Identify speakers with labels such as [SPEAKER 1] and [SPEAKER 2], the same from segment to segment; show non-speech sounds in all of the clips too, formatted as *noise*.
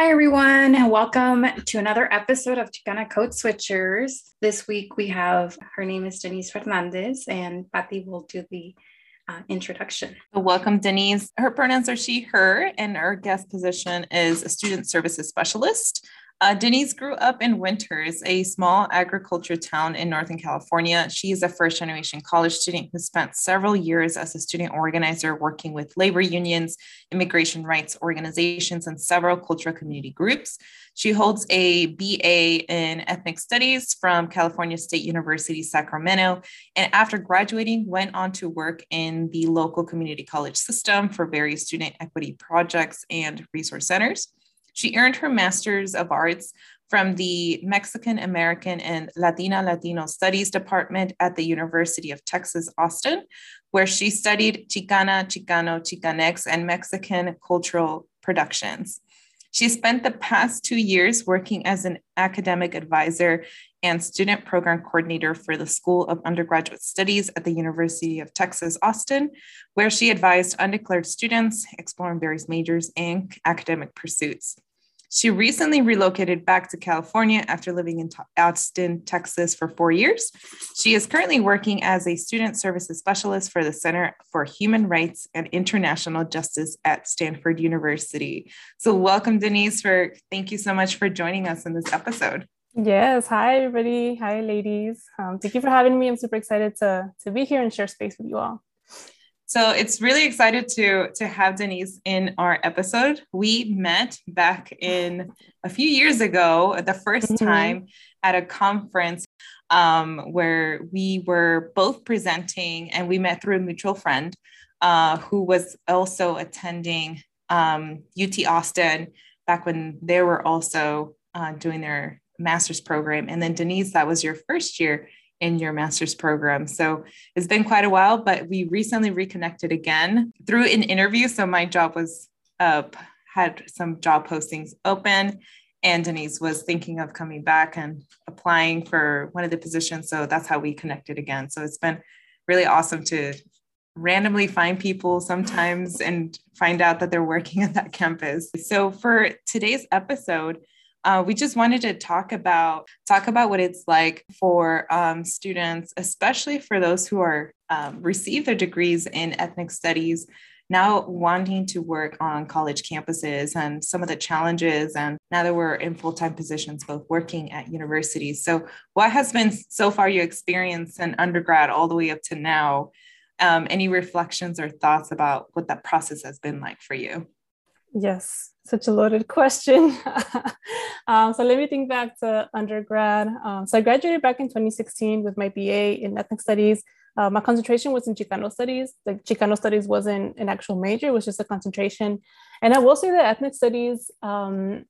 [SPEAKER 1] Hi, everyone, and welcome to another episode of Chicana Code Switchers. This week we have her name is Denise Fernandez, and Patty will do the uh, introduction.
[SPEAKER 2] Welcome, Denise. Her pronouns are she, her, and our guest position is a student services specialist. Uh, Denise grew up in Winters, a small agriculture town in Northern California. She is a first generation college student who spent several years as a student organizer working with labor unions, immigration rights organizations, and several cultural community groups. She holds a BA in ethnic studies from California State University, Sacramento, and after graduating, went on to work in the local community college system for various student equity projects and resource centers. She earned her Master's of Arts from the Mexican American and Latina Latino Studies Department at the University of Texas, Austin, where she studied Chicana, Chicano, Chicanx, and Mexican cultural productions. She spent the past two years working as an academic advisor and student program coordinator for the School of Undergraduate Studies at the University of Texas, Austin, where she advised undeclared students exploring various majors and academic pursuits. She recently relocated back to California after living in Austin, Texas for four years. She is currently working as a student services specialist for the Center for Human Rights and International Justice at Stanford University. So, welcome, Denise, for thank you so much for joining us in this episode.
[SPEAKER 3] Yes. Hi, everybody. Hi, ladies. Um, thank you for having me. I'm super excited to, to be here and share space with you all.
[SPEAKER 2] So it's really excited to to have Denise in our episode. We met back in a few years ago, the 1st mm-hmm. time at a conference um, where we were both presenting, and we met through a mutual friend uh, who was also attending um, UT Austin back when they were also uh, doing their master's program. And then Denise, that was your first year in your master's program. So it's been quite a while, but we recently reconnected again through an interview. So my job was up, had some job postings open, and Denise was thinking of coming back and applying for one of the positions. So that's how we connected again. So it's been really awesome to randomly find people sometimes and find out that they're working *laughs* at that campus. So for today's episode, uh, we just wanted to talk about talk about what it's like for um, students, especially for those who are um, receive their degrees in ethnic studies, now wanting to work on college campuses and some of the challenges. And now that we're in full time positions, both working at universities. So, what has been so far your experience in undergrad all the way up to now? Um, any reflections or thoughts about what that process has been like for you?
[SPEAKER 3] Yes, such a loaded question. *laughs* um, so let me think back to undergrad. Um, so I graduated back in 2016 with my BA in ethnic studies. Uh, my concentration was in Chicano studies. The Chicano studies wasn't an actual major; it was just a concentration. And I will say that ethnic studies um,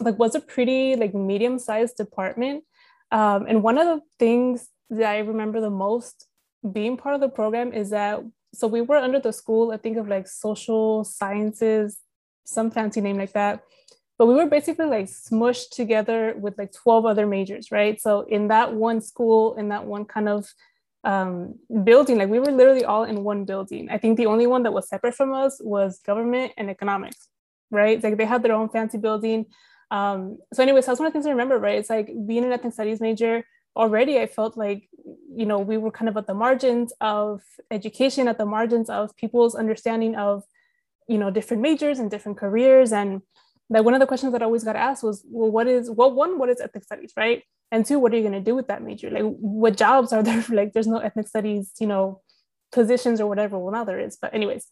[SPEAKER 3] like was a pretty like medium-sized department. Um, and one of the things that I remember the most being part of the program is that so we were under the school. I think of like social sciences some fancy name like that. But we were basically like smushed together with like 12 other majors, right? So in that one school, in that one kind of um, building, like we were literally all in one building. I think the only one that was separate from us was government and economics, right? Like they had their own fancy building. Um, so, anyways, that's one of the things I remember, right? It's like being an ethnic studies major, already I felt like, you know, we were kind of at the margins of education, at the margins of people's understanding of you know different majors and different careers. And like one of the questions that I always got asked was well what is well one what is ethnic studies right? And two what are you going to do with that major? Like what jobs are *laughs* there? Like there's no ethnic studies you know positions or whatever. Well now there is. But anyways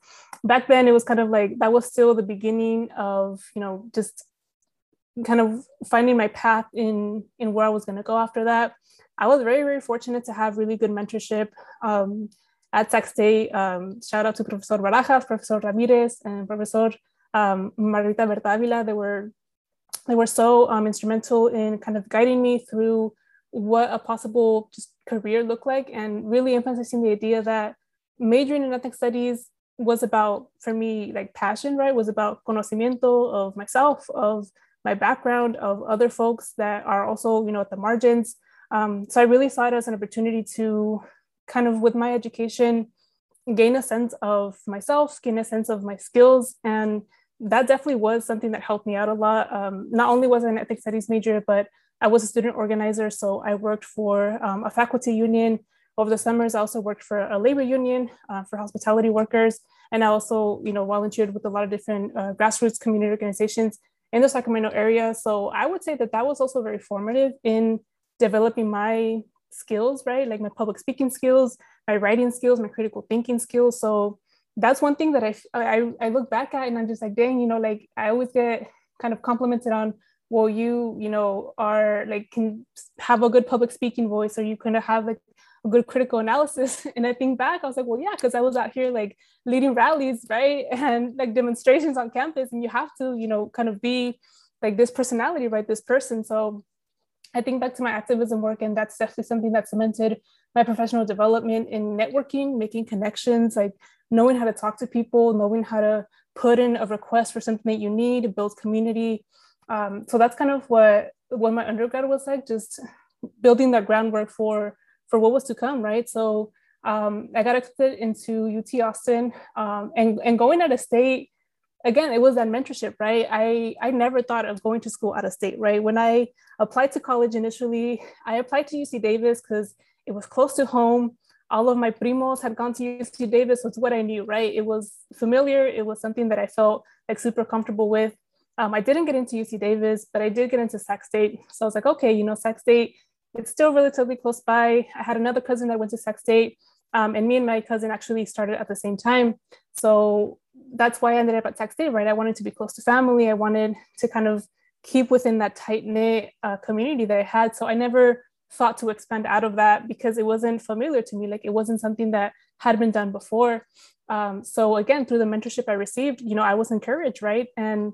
[SPEAKER 3] back then it was kind of like that was still the beginning of you know just kind of finding my path in in where I was going to go after that. I was very very fortunate to have really good mentorship. Um, at Sac State. Um, shout out to Professor Barajas, Professor Ramirez, and Professor um, Margarita Berta-Ávila. They were they were so um, instrumental in kind of guiding me through what a possible just career looked like and really emphasizing the idea that majoring in ethnic studies was about for me like passion right was about conocimiento of myself of my background of other folks that are also you know at the margins um, so i really saw it as an opportunity to kind of with my education gain a sense of myself gain a sense of my skills and that definitely was something that helped me out a lot um, not only was i an ethnic studies major but i was a student organizer so i worked for um, a faculty union over the summers, I also worked for a labor union uh, for hospitality workers. And I also, you know, volunteered with a lot of different uh, grassroots community organizations in the Sacramento area. So I would say that that was also very formative in developing my skills, right? Like my public speaking skills, my writing skills, my critical thinking skills. So that's one thing that I, I, I look back at and I'm just like, dang, you know, like I always get kind of complimented on well you you know are like can have a good public speaking voice or you kind of have like a good critical analysis. *laughs* And I think back, I was like, well, yeah, because I was out here like leading rallies, right? *laughs* And like demonstrations on campus. And you have to, you know, kind of be like this personality, right? This person. So I think back to my activism work, and that's definitely something that cemented my professional development in networking, making connections, like knowing how to talk to people, knowing how to put in a request for something that you need, build community. Um, so that's kind of what what my undergrad was like, just building that groundwork for for what was to come, right? So um, I got accepted into UT Austin um, and, and going out of state, again, it was that mentorship, right? I, I never thought of going to school out of state, right? When I applied to college initially, I applied to UC Davis because it was close to home. All of my primos had gone to UC Davis. So it's what I knew, right? It was familiar. It was something that I felt like super comfortable with. Um, I didn't get into UC Davis, but I did get into Sac State. So I was like, okay, you know, Sac State it's still relatively close by. I had another cousin that went to Sac State, um, and me and my cousin actually started at the same time. So that's why I ended up at Sac State, right? I wanted to be close to family. I wanted to kind of keep within that tight knit uh, community that I had. So I never thought to expand out of that because it wasn't familiar to me. Like it wasn't something that had been done before. Um, so again, through the mentorship I received, you know, I was encouraged, right? And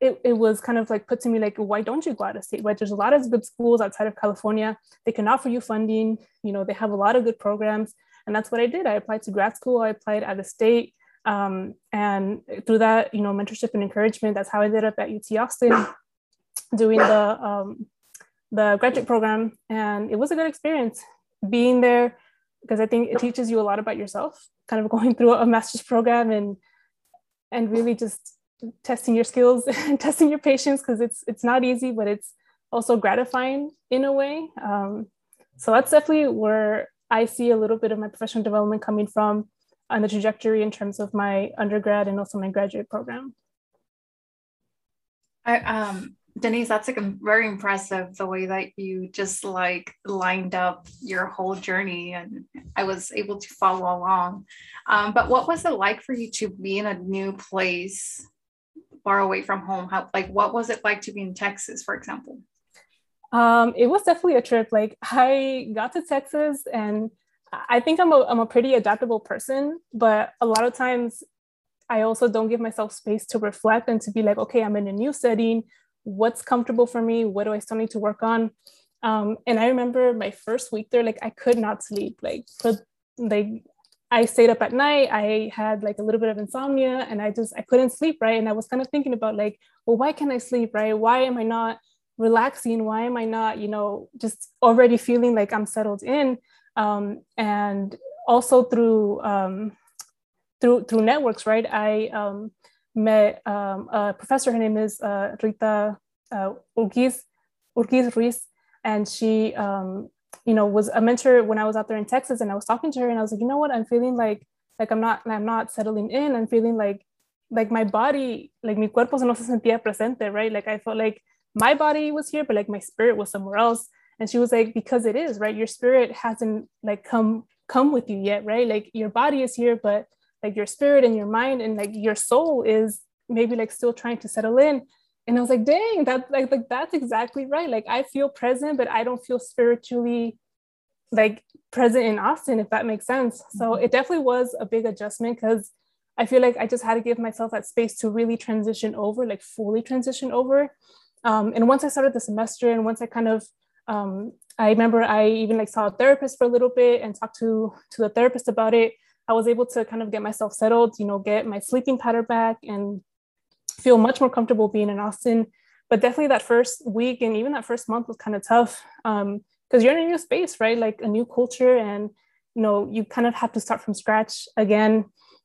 [SPEAKER 3] it, it was kind of like put to me like why don't you go out of state right there's a lot of good schools outside of california they can offer you funding you know they have a lot of good programs and that's what i did. I applied to grad school. I applied out of state. Um, and through that you know mentorship and encouragement that's how i ended up at ut austin doing the um, the graduate program. And it was a good experience being there because i think it teaches you a lot about yourself kind of *laughs* going through a master's program and and really just testing your skills *laughs* and testing your patience because it's it's not easy, but it's also gratifying in a way. Um, so that's definitely where I see a little bit of my professional development coming from on the trajectory in terms of my undergrad and also my graduate program.
[SPEAKER 1] I, um, Denise, that's like very impressive the way that you just like lined up your whole journey, and I was able to follow along. Um, but what was it like for you to be in a new place far away from home how like what was it like to be in texas for example
[SPEAKER 3] um, it was definitely a trip like i got to texas and i think i'm a, I'm a pretty adaptable person but a lot of times i also don't give myself space to reflect and to be like okay i'm in a new setting what's comfortable for me what do i still need to work on um, and i remember my first week there like i could not sleep like for like I stayed up at night. I had like a little bit of insomnia and I just I couldn't sleep, right? And I was kind of thinking about like, well, why can't I sleep, right? Why am I not relaxing? Why am I not, you know, just already feeling like I'm settled in? Um, and also through um, through through networks, right? I um, met um, a professor. Her name is uh, Rita uh, Urquijo, Urquijo Ruiz, and she um, you know, was a mentor when I was out there in Texas and I was talking to her and I was like, you know what, I'm feeling like, like I'm not, I'm not settling in. I'm feeling like, like my body, like mi cuerpo no se sentía presente, right? Like I felt like my body was here, but like my spirit was somewhere else. And she was like, because it is, right? Your spirit hasn't like come, come with you yet, right? Like your body is here, but like your spirit and your mind and like your soul is maybe like still trying to settle in and i was like dang that like, like that's exactly right like i feel present but i don't feel spiritually like present in austin if that makes sense so mm-hmm. it definitely was a big adjustment because i feel like i just had to give myself that space to really transition over like fully transition over Um, and once I started the semester and once I kind of, um, I remember I even like saw a therapist for a little bit and talked to, to the therapist about it. I was able to kind of get myself settled, you know, get my sleeping pattern back and feel much more comfortable being in Austin. But definitely that first week and even that first month was kind of tough because um, you're in a new space, right? Like a new culture, and you know you kind of have to start from scratch again.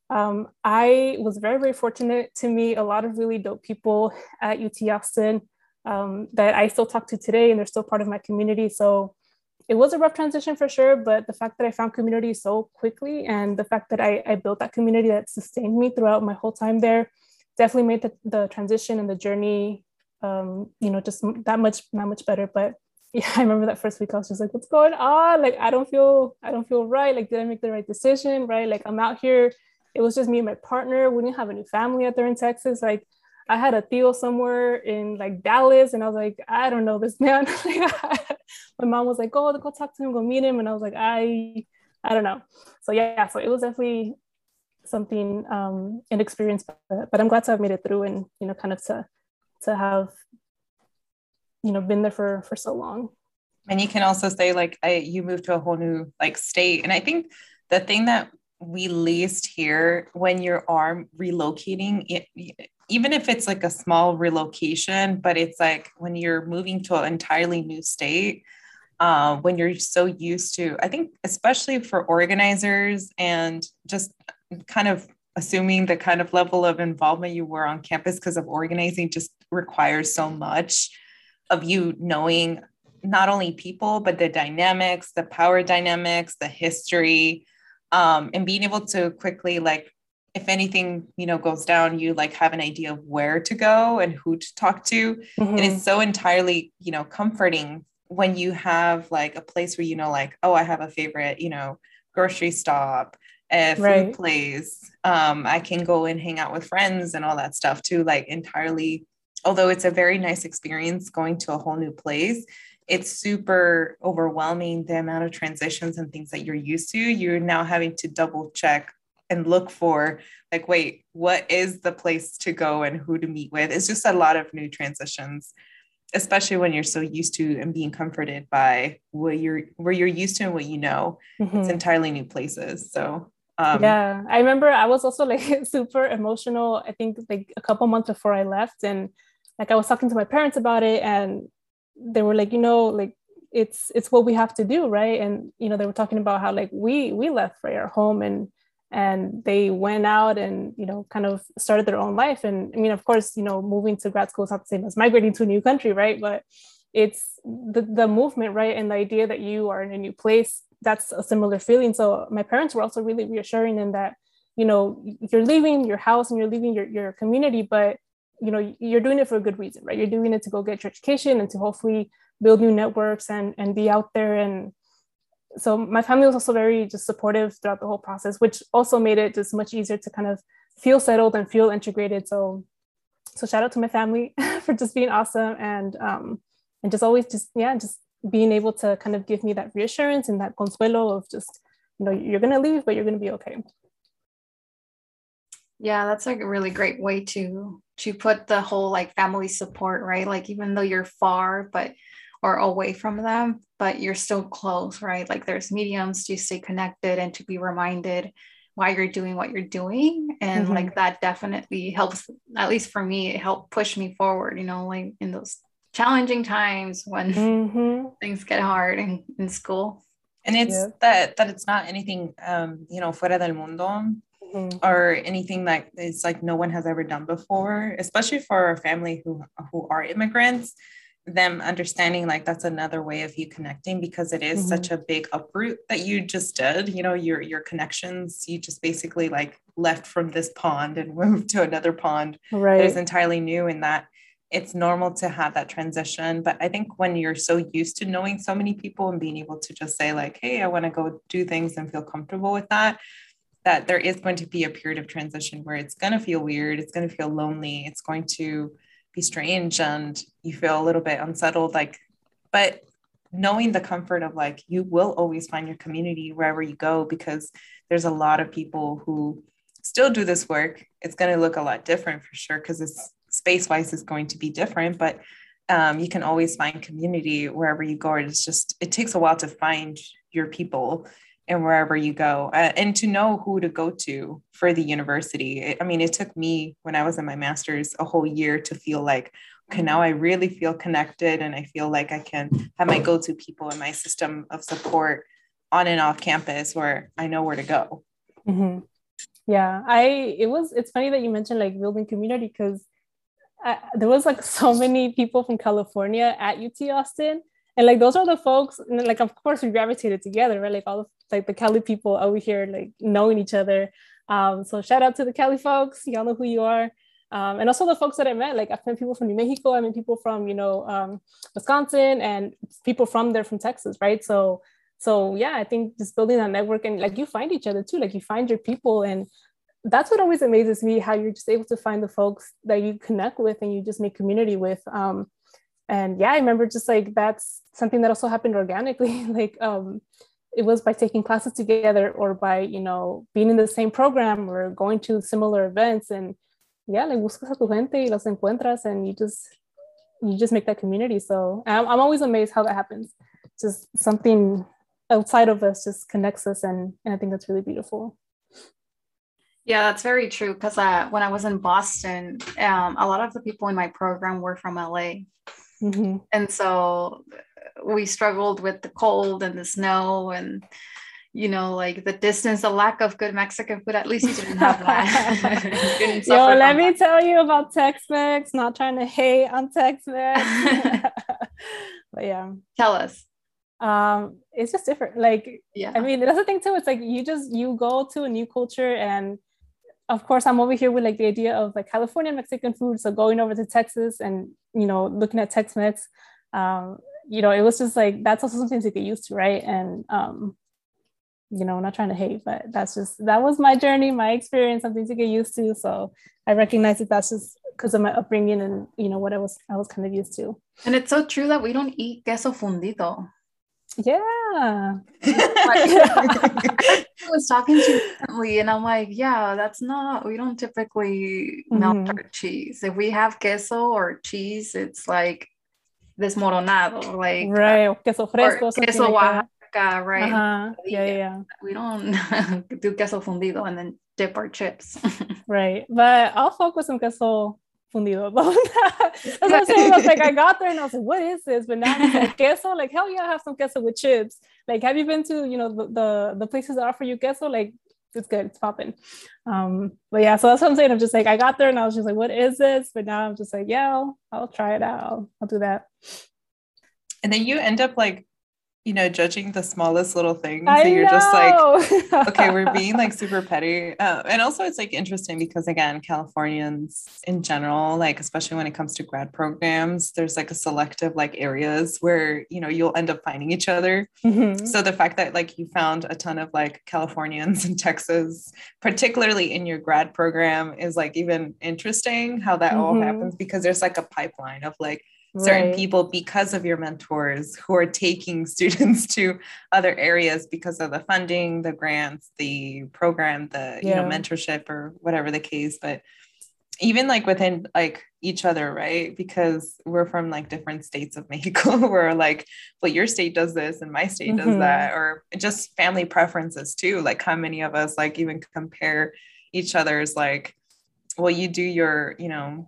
[SPEAKER 3] Um, I was very very fortunate to meet a lot of really dope people at UT Austin um, that I still talk to today, and they're still part of my community. So it was a rough transition for sure, but the fact that I found community so quickly and the fact that I, I built that community that sustained me throughout my whole time there definitely made the, the transition and the journey um, you know, just that much, not much better. But *laughs* yeah, I remember that first week I was just like, what's going on? Like, I don't feel, I don't feel right. Like, did I make the right decision? Right. Like, I'm out here. It was just me and my partner. We didn't have any family out there in Texas. Like, I had a tío somewhere in like Dallas, and I was like, I don't know this man. *laughs* my mom was like, go, go talk to him, go meet him, and I was like, I, I don't know. So yeah, so it was definitely something um, an experience, but, but I'm glad to have made it through and you know, kind of to to have you know been there for for so long
[SPEAKER 2] and you can also say like I, you moved to a whole new like state and i think the thing that we least hear when you are relocating it, even if it's like a small relocation but it's like when you're moving to an entirely new state uh, when you're so used to i think especially for organizers and just kind of assuming the kind of level of involvement you were on campus because of organizing just requires so much of you knowing not only people but the dynamics the power dynamics the history um, and being able to quickly like if anything you know goes down you like have an idea of where to go and who to talk to mm-hmm. and it's so entirely you know comforting when you have like a place where you know like oh i have a favorite you know grocery stop a food right. place. Um, I can go and hang out with friends and all that stuff too. Like entirely, although it's a very nice experience going to a whole new place, it's super overwhelming the amount of transitions and things that you're used to. You're now having to double check and look for like, wait, what is the place to go and who to meet with? It's just a lot of new transitions especially when you're so used to and being comforted by what you're where you're used to and what you know mm-hmm. it's entirely new places so
[SPEAKER 3] um, yeah, I remember I was also like *laughs* super emotional. I think like a couple months before I left, and like I was talking to my parents about it, and they were like, you know, like it's it's what we have to do, right? And you know, they were talking about how like we we left right our home and and they went out and you know kind of started their own life. And I mean, of course, you know, moving to grad school is not the same as migrating to a new country, right? But it's the the movement, right, and the idea that you are in a new place that's a similar feeling. So my parents were also really reassuring in that, you know, you're leaving your house and you're leaving your, your community, but you know, you're doing it for a good reason, right? You're doing it to go get your education and to hopefully build new networks and and be out there. And so my family was also very just supportive throughout the whole process, which also made it just much easier to kind of feel settled and feel integrated. So so shout out to my family *laughs* for just being awesome and um and just always just yeah just being able to kind of give me that reassurance and that consuelo of just, you know, you're going to leave, but you're going to be okay.
[SPEAKER 1] Yeah, that's like a really great way to to put the whole like family support, right? Like even though you're far, but or away from them, but you're still close, right? Like there's mediums to stay connected and to be reminded why you're doing what you're doing. And mm-hmm. like that definitely helps, at least for me, it helped push me forward, you know, like in those challenging times when mm-hmm. things get hard in, in school.
[SPEAKER 2] And it's yeah. that that it's not anything um, you know, fuera del mundo mm-hmm. or anything that it's like no one has ever done before, especially for our family who who are immigrants them understanding like that's another way of you connecting because it is mm-hmm. such a big uproot that you just did you know your your connections you just basically like left from this pond and *laughs* moved to another pond right that is entirely new in that it's normal to have that transition but i think when you're so used to knowing so many people and being able to just say like hey i want to go do things and feel comfortable with that that there is going to be a period of transition where it's going to feel weird it's going to feel lonely it's going to be strange and you feel a little bit unsettled like but knowing the comfort of like you will always find your community wherever you go because there's a lot of people who still do this work it's going to look a lot different for sure because it's space wise is going to be different but um, you can always find community wherever you go. It's just, it takes a while to find your people and wherever you go uh, and to know who to go to for the university. I mean, it took me when I was in my master's a whole year to feel like, okay, now I really feel connected and I feel like I can have my go to people in my system of support on and off campus where I know where to go.
[SPEAKER 3] Mm-hmm. Yeah, I, it was, it's funny that you mentioned like building community because there was like *laughs* so many people from California at UT Austin. And like those are the folks, and like of course we gravitated together, right? Like all of like the Cali people over here, like knowing each other. Um, so shout out to the Cali folks, y'all know who you are. Um, and also the folks that I met, like I've met people from New Mexico, I met people from, you know, um, Wisconsin and people from there from Texas, right? So, so yeah, I think just building that network and like you find each other too, like you find your people and that's what always amazes me how you're just able to find the folks that you connect with and you just make community with um, and yeah i remember just like that's something that also happened organically *laughs* like um, it was by taking classes together or by you know being in the same program or going to similar events and yeah like buscas a tu gente y los encuentras and you just you just make that community so I'm, I'm always amazed how that happens just something outside of us just connects us and, and i think that's really beautiful
[SPEAKER 1] yeah, that's very true. Because uh, when I was in Boston, um, a lot of the people in my program were from LA. Mm-hmm. And so we struggled with the cold and the snow and, you know, like the distance, the lack of good Mexican food. At least you didn't have that. *laughs* *laughs*
[SPEAKER 3] Yo, let me that. tell you about Tex Mex. Not trying to hate on Tex Mex. *laughs* but yeah.
[SPEAKER 1] Tell us
[SPEAKER 3] um it's just different like yeah i mean that's the thing too it's like you just you go to a new culture and of course, I'm over here with like the idea of like California Mexican food. So going over to Texas and, you know, looking at Tex Mex, um, you know, it was just like, that's also something to get used to. Right. And, um, you know, not trying to hate, but that's just, that was my journey, my experience, something to get used to. So I recognize that that's just because of my upbringing and, you know, what I was, I was kind of used to.
[SPEAKER 1] And it's so true that we don't eat queso fundido.
[SPEAKER 3] Yeah. *laughs* *laughs*
[SPEAKER 1] I was talking to recently and I'm like, yeah, that's not, we don't typically melt mm-hmm. our cheese. If we have queso or cheese, it's like desmoronado, like
[SPEAKER 3] right, uh, queso fresco,
[SPEAKER 1] queso Oaxaca, right?
[SPEAKER 3] Uh-huh. Yeah, yeah.
[SPEAKER 1] We don't *laughs* do queso fundido and then dip our chips.
[SPEAKER 3] right. But I'll focus on queso fundido. That's what I'm saying. I was like, I got there and I was like, what is this? But now it's like queso, like hell yeah, I have some queso with chips. Like, have you been to, you know, the the, the places that offer you queso? Like, it's good, it's popping. Um, but yeah, so that's what I'm saying. I'm just like, I got there and I was just like, what is this? But now I'm just like, yeah, I'll, I'll try it out. I'll, I'll do that.
[SPEAKER 2] And then you end up like you know, judging the smallest little things. I you're know. just like, okay, we're *laughs* being like super petty. Uh, and also, it's like interesting because, again, Californians in general, like, especially when it comes to grad programs, there's like a selective like areas where, you know, you'll end up finding each other. Mm-hmm. So the fact that like you found a ton of like Californians *laughs* in Texas, particularly in your grad program, is like even interesting how that mm-hmm. all happens because there's like a pipeline of like, certain right. people because of your mentors who are taking *laughs* students to other areas because of the funding the grants the program the yeah. you know mentorship or whatever the case but even like within like each other right because we're from like different states of *laughs* mexico where like well your state does this and my state mm-hmm. does that or just family preferences too like how many of us like even compare each other's like well you do your you know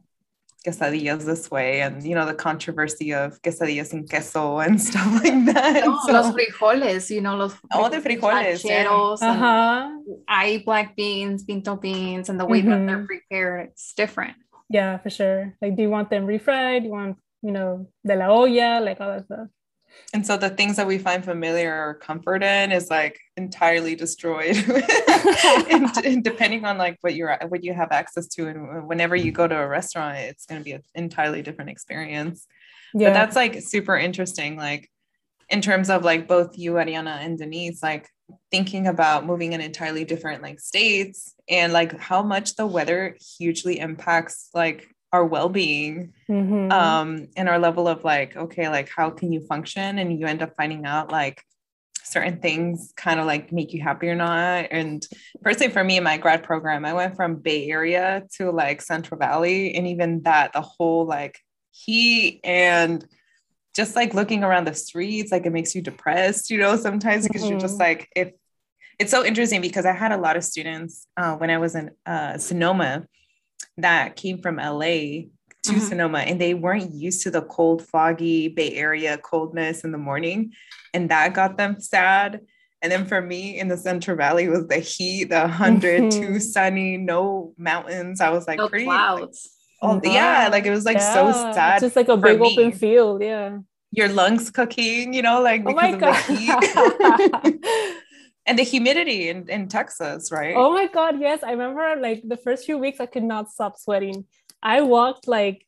[SPEAKER 2] quesadillas this way and you know the controversy of quesadillas sin queso and *laughs* stuff like that.
[SPEAKER 1] No, so, los frijoles, you know, los
[SPEAKER 2] oh the frijoles, yeah.
[SPEAKER 1] uh-huh. I eat black beans, pinto beans, and the way mm-hmm. that they're mm-hmm. prepared, it's different.
[SPEAKER 3] Yeah, for sure. Like, do you want them refried? You want, you know, de la olla, like all that stuff.
[SPEAKER 2] And so the things that we find familiar or comfort in is like entirely destroyed. *laughs* and, and, *laughs* depending on like what you're what you have access to, and whenever you go to a restaurant, it's going to be an entirely different experience. Yeah. But that's like super interesting. Like in terms of like both you, Ariana, and Denise, like thinking about moving in entirely different like states and like how much the weather hugely impacts like our well-being mm-hmm. um and our level of like okay like how can you function and you end up finding out like certain things kind of like make you happy or not and personally for me in my grad program i went from bay area to like central valley and even that the whole like heat and just like looking around the streets, like it makes you depressed, you know, sometimes because mm-hmm. you're just mm-hmm. like, if it's so interesting because I had a lot of students uh, when I was in uh, Sonoma that came from LA to mm-hmm. Sonoma and they weren't used to the cold, foggy Bay Area coldness in the morning. And that got them sad. And then for me in the Central Valley was the heat, the 100, mm-hmm. too sunny, no mountains. I was like,
[SPEAKER 1] no
[SPEAKER 2] pretty,
[SPEAKER 1] clouds.
[SPEAKER 2] Oh, yeah. Like it was like yeah. so sad.
[SPEAKER 3] It's just like a big me. open field. Yeah.
[SPEAKER 2] Your lungs cooking, you know, like
[SPEAKER 3] because oh my of God.
[SPEAKER 2] the heat. *laughs* *laughs* and the humidity in, in Texas, right?
[SPEAKER 3] Oh my God. Yes. I remember like the first few weeks, I could not stop sweating. I walked like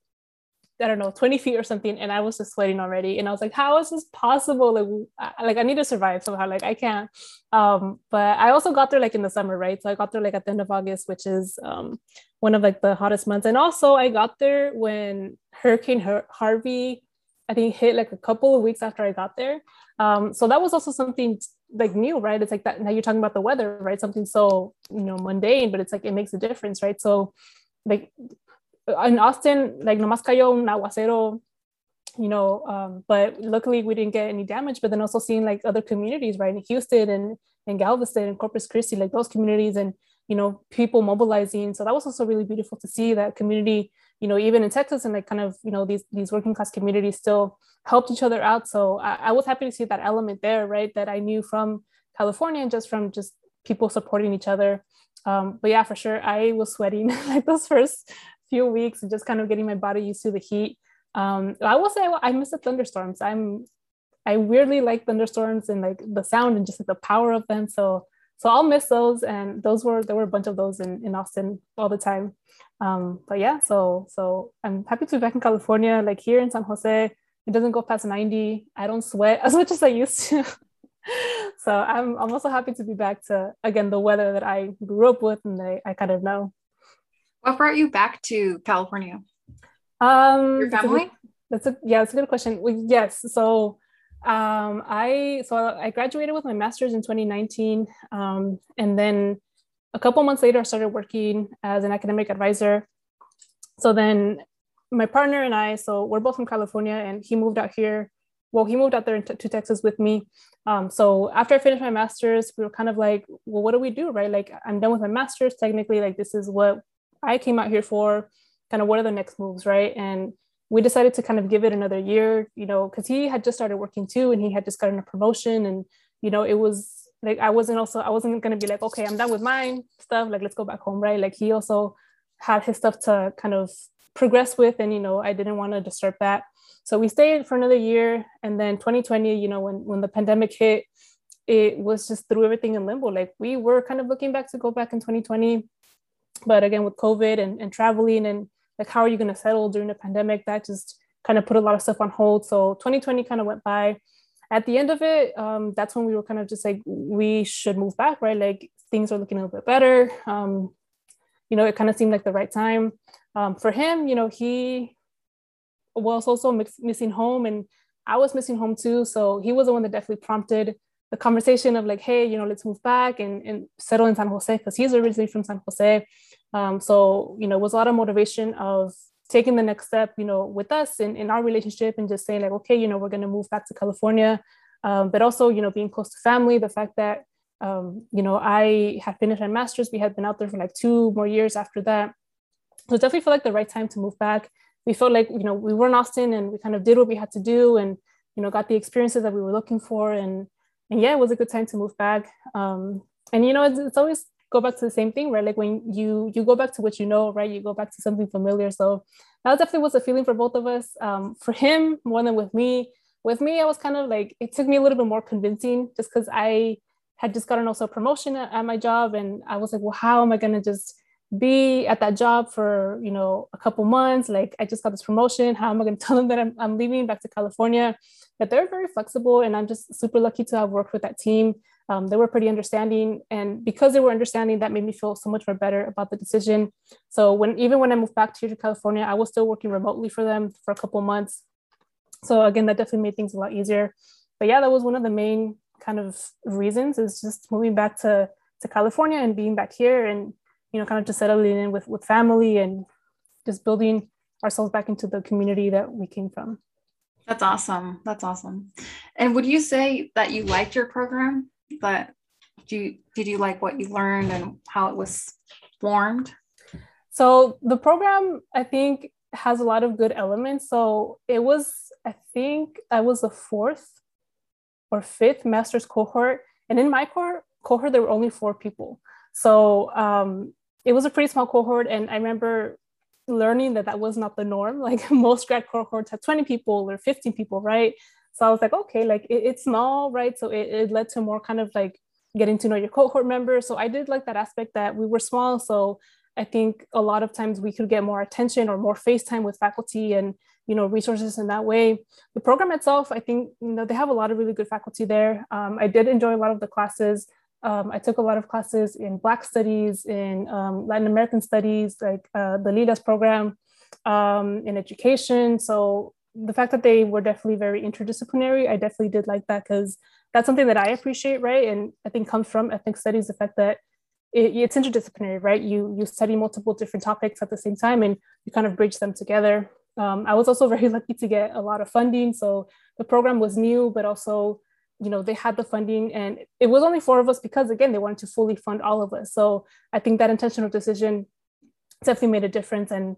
[SPEAKER 3] I don't know, 20 feet or something, and I was just sweating already. And I was like, how is this possible? Like, I, like I need to survive somehow. Like I can't. Um, but I also got there like in the summer, right? So I got there like at the end of August, which is um, one of like the hottest months. And also I got there when Hurricane Har- Harvey, I think hit like a couple of weeks after I got there. Um, so that was also something like new, right? It's like that now you're talking about the weather, right? Something so you know mundane, but it's like it makes a difference, right? So like in Austin, like nomás cayó un aguacero, you know, um, but luckily we didn't get any damage. But then also seeing like other communities, right, in Houston and, and Galveston and Corpus Christi, like those communities and, you know, people mobilizing. So that was also really beautiful to see that community, you know, even in Texas and like kind of, you know, these, these working class communities still helped each other out. So I, I was happy to see that element there, right, that I knew from California and just from just people supporting each other. Um, but yeah, for sure, I was sweating *laughs* like those first few weeks and just kind of getting my body used to the heat. Um, I will say I miss the thunderstorms. I'm I weirdly like thunderstorms and like the sound and just like the power of them. So so I'll miss those. And those were there were a bunch of those in, in Austin all the time. Um, but yeah, so so I'm happy to be back in California. Like here in San Jose, it doesn't go past 90. I don't sweat *laughs* as much as I used to. *laughs* so I'm I'm also happy to be back to again the weather that I grew up with and I, I kind of know.
[SPEAKER 1] What brought you back to California?
[SPEAKER 3] Um,
[SPEAKER 1] Your family?
[SPEAKER 3] That's a, that's a yeah, that's a good question. Well, yes, so um, I so I graduated with my master's in 2019, um, and then a couple months later, I started working as an academic advisor. So then my partner and I, so we're both from California, and he moved out here. Well, he moved out there to Texas with me. Um, so after I finished my master's, we were kind of like, well, what do we do, right? Like I'm done with my master's. Technically, like this is what I came out here for kind of what are the next moves, right? And we decided to kind of give it another year, you know, because he had just started working too and he had just gotten a promotion. And, you know, it was like I wasn't also, I wasn't gonna be like, okay, I'm done with mine stuff, like let's go back home, right? Like he also had his stuff to kind of progress with and you know i didn't want to disturb that. So we stayed for another year and then 2020 you know when when the pandemic hit it was just threw everything in limbo. Like we were kind of looking back to go back in 2020 but again with covid and, and traveling and like how are you going to settle during the pandemic? That just kind of put a lot of stuff on hold. So 2020 kind of went by at the end of it um, that's when we were kind of just like we should move back right? Like things are looking a little bit better. Um, you know it kind of seemed like the right time. Um, for him you know he was also mix- missing home and i was missing home too. So he was the one that definitely prompted the conversation of like, hey, you know, let's move back and, and settle in San Jose because he's originally from San Jose. Um, so, you know, it was a lot of motivation of taking the next step, you know, with us in, in our relationship and just saying like, okay, you know, we're going to move back to California. Um, but also, you know, being close to family, the fact that, um, you know, I had finished my master's, we had been out there for like two more years after that. So definitely felt like the right time to move back. We felt like, you know, we were in Austin and we kind of did what we had to do and, you know, got the experiences that we were looking for. And, and yeah, it was a good time to move back. Um, and you know, it's, it's, always go back to the same thing, right? Like when you you go back to what you know, right? You go back to something familiar. So that definitely was a feeling for both of us. Um, for him, more than with me. With me, I was kind of like it took me a little bit more convincing, just because I had just gotten also a promotion at, at my job, and I was like, well, how am I gonna just be at that job for you know a couple months like i just got this promotion how am i going *laughs* to tell them that I'm, I'm leaving back to california but they're very flexible and i'm just super lucky to have worked with that team um, they were pretty understanding and because they were understanding that made me feel so much more better about the decision so when even when i moved back to california i was still working remotely for them for a couple months so again that definitely made things a lot easier but yeah that was one of the main kind of reasons is just moving back to to california and being back here and you know kind of just settling in with with family and just building ourselves back into the community that we came from.
[SPEAKER 1] That's awesome. That's awesome. And would you say that you liked your program? That do you, did you like what you learned and how it was formed?
[SPEAKER 3] So the program, I think, has a lot of good elements. So it was, I think, I was the fourth or fifth master's cohort, and in my cohort, cohort there were only four people. So um, it was a pretty small cohort, and I remember learning that that was not the norm. *laughs* Like most grad cohorts have 20 people or 15 people, right? So I was like, okay, like it, it's small, right? So it, it led to more kind of like getting to know your cohort members. So I did like that aspect that we were small. So I think a lot of times we could get more attention or more face time with faculty and you know resources in that way. The program itself, I think you know they have a lot of really good faculty there. Um, I did enjoy a lot of the classes. Um, I took a lot of classes in Black Studies, in um, Latin American Studies, like uh, the LLILAS program, um, in education. So the fact that they were definitely very interdisciplinary, I definitely did like that because that's something that I appreciate, right? And I think comes from ethnic studies, the fact that it, it's interdisciplinary, right? You you study multiple different topics at the same time, and you kind of bridge them together. Um, I was also *laughs* very lucky to get a lot of funding, so the program was new, but also you know they had the funding and it was only four of us because again they wanted to fully fund all of us so i think that intentional decision definitely made a difference and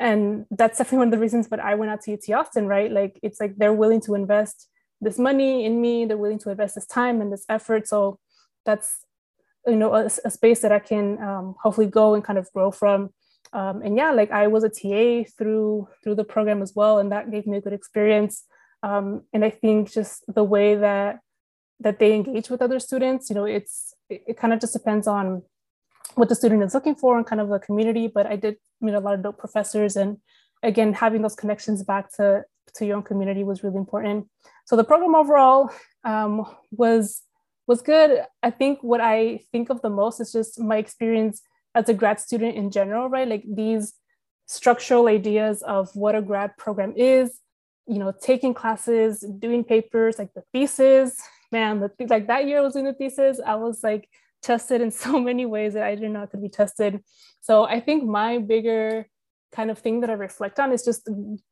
[SPEAKER 3] and that's definitely one of the reasons but i went out to ut austin right? Like it's like they're willing to invest this money in me. They're willing to invest this time and this effort. So that's you know a, a space that i can um, hopefully go and kind of grow from. Um, and yeah like i was a ta through through the program as well and that gave me a good experience. Um, and i think just the way that that they engage with other students you know it's it, it kind of just depends on what the student is looking for and kind of the community but i did meet a lot of dope professors. And again having those connections back to to your own community was really important. So the program overall um, was was good. I think what i think of the most is just my experience as a grad student in general right? Like these structural ideas of what a grad program is you know, taking classes, doing papers, like the thesis, man, the, like that year I was doing the thesis, I was like tested in *laughs* so many ways that I didn't know could be tested. So I think my bigger kind of thing that I reflect on is just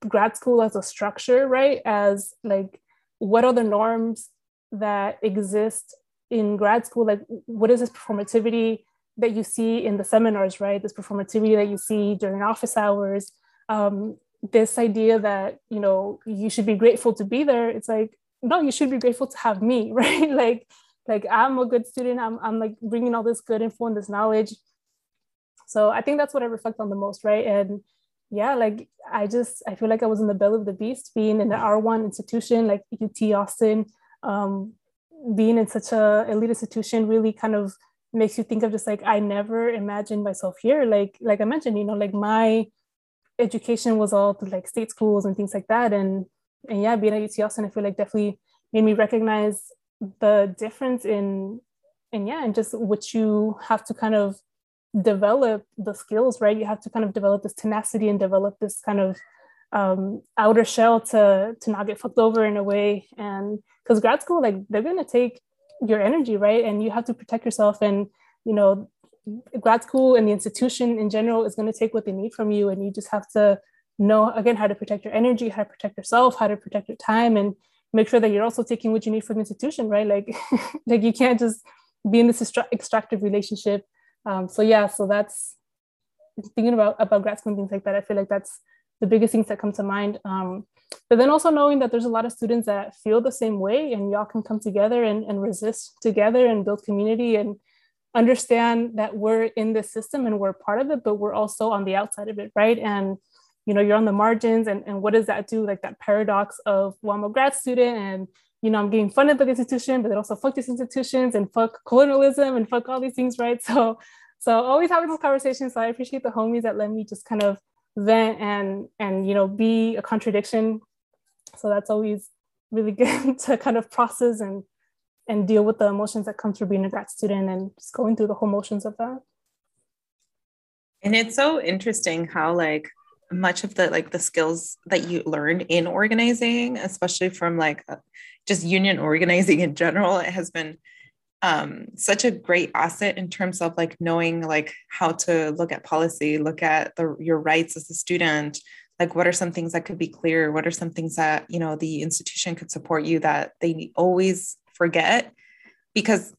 [SPEAKER 3] grad school as a structure, right? As like, what are the norms that exist in grad school? Like, what is this performativity that you see in the seminars, right? This performativity that you see during office hours. Um, this idea that you know you should be grateful to be there it's like no you should be grateful to have me *laughs* right like like i'm a good student. I'm, I'm like bringing all this good info and this knowledge. So i think that's what i reflect on the most right? And yeah like i just i feel like i was in the belly of the beast being in the r1 institution like ut austin. Um, being in such a elite institution really kind of makes you think of just like i never imagined myself here. Like like i mentioned you know like my education was all through like state schools and things like that. And and yeah, being at UT Austin, I feel like definitely made me recognize the difference in and yeah, and just what you have to kind of develop the skills, right? You have to kind of develop this tenacity and develop this kind of um, outer shell to to not get fucked over in a way. And because grad school, like they're gonna take your energy, right? And you have to protect yourself. And you know, grad school and the institution in general is going to take what they need from you and you just have to know again how to protect your energy how to protect yourself how to protect your time and make sure that you're also taking what you need from the institution right? Like *laughs* like you can't just be in this extractive relationship. Um, so yeah so that's thinking about about grad school and things like that i feel like that's the biggest things that come to mind. Um, but then also knowing that there's a lot of students that feel the same way and y'all can come together and, and resist together and build community and understand that we're in the system and we're part of it, but we're also on the outside of it, right? And you know, you're on the margins, and, and what does that do? Like that paradox of, well, I'm a grad student and you know, I'm getting funded by the institution, but then also fuck these institutions and fuck colonialism and fuck all these things, right? *laughs* So, so always having those conversations. So I appreciate the homies that let me just kind of vent and and you know be a contradiction. So that's always really *laughs* good to kind of process and and deal with the emotions that come through being a grad student and just going through the whole motions of that.
[SPEAKER 2] And it's so interesting how like much of the like the skills that you learned in organizing, especially from like uh, just union organizing in general, it has been um, such a great asset in terms of like knowing like how to look at policy, look at the, your rights as a student, like what are some things that could be clear? What are some things that you know the institution could support you that they always forget? Because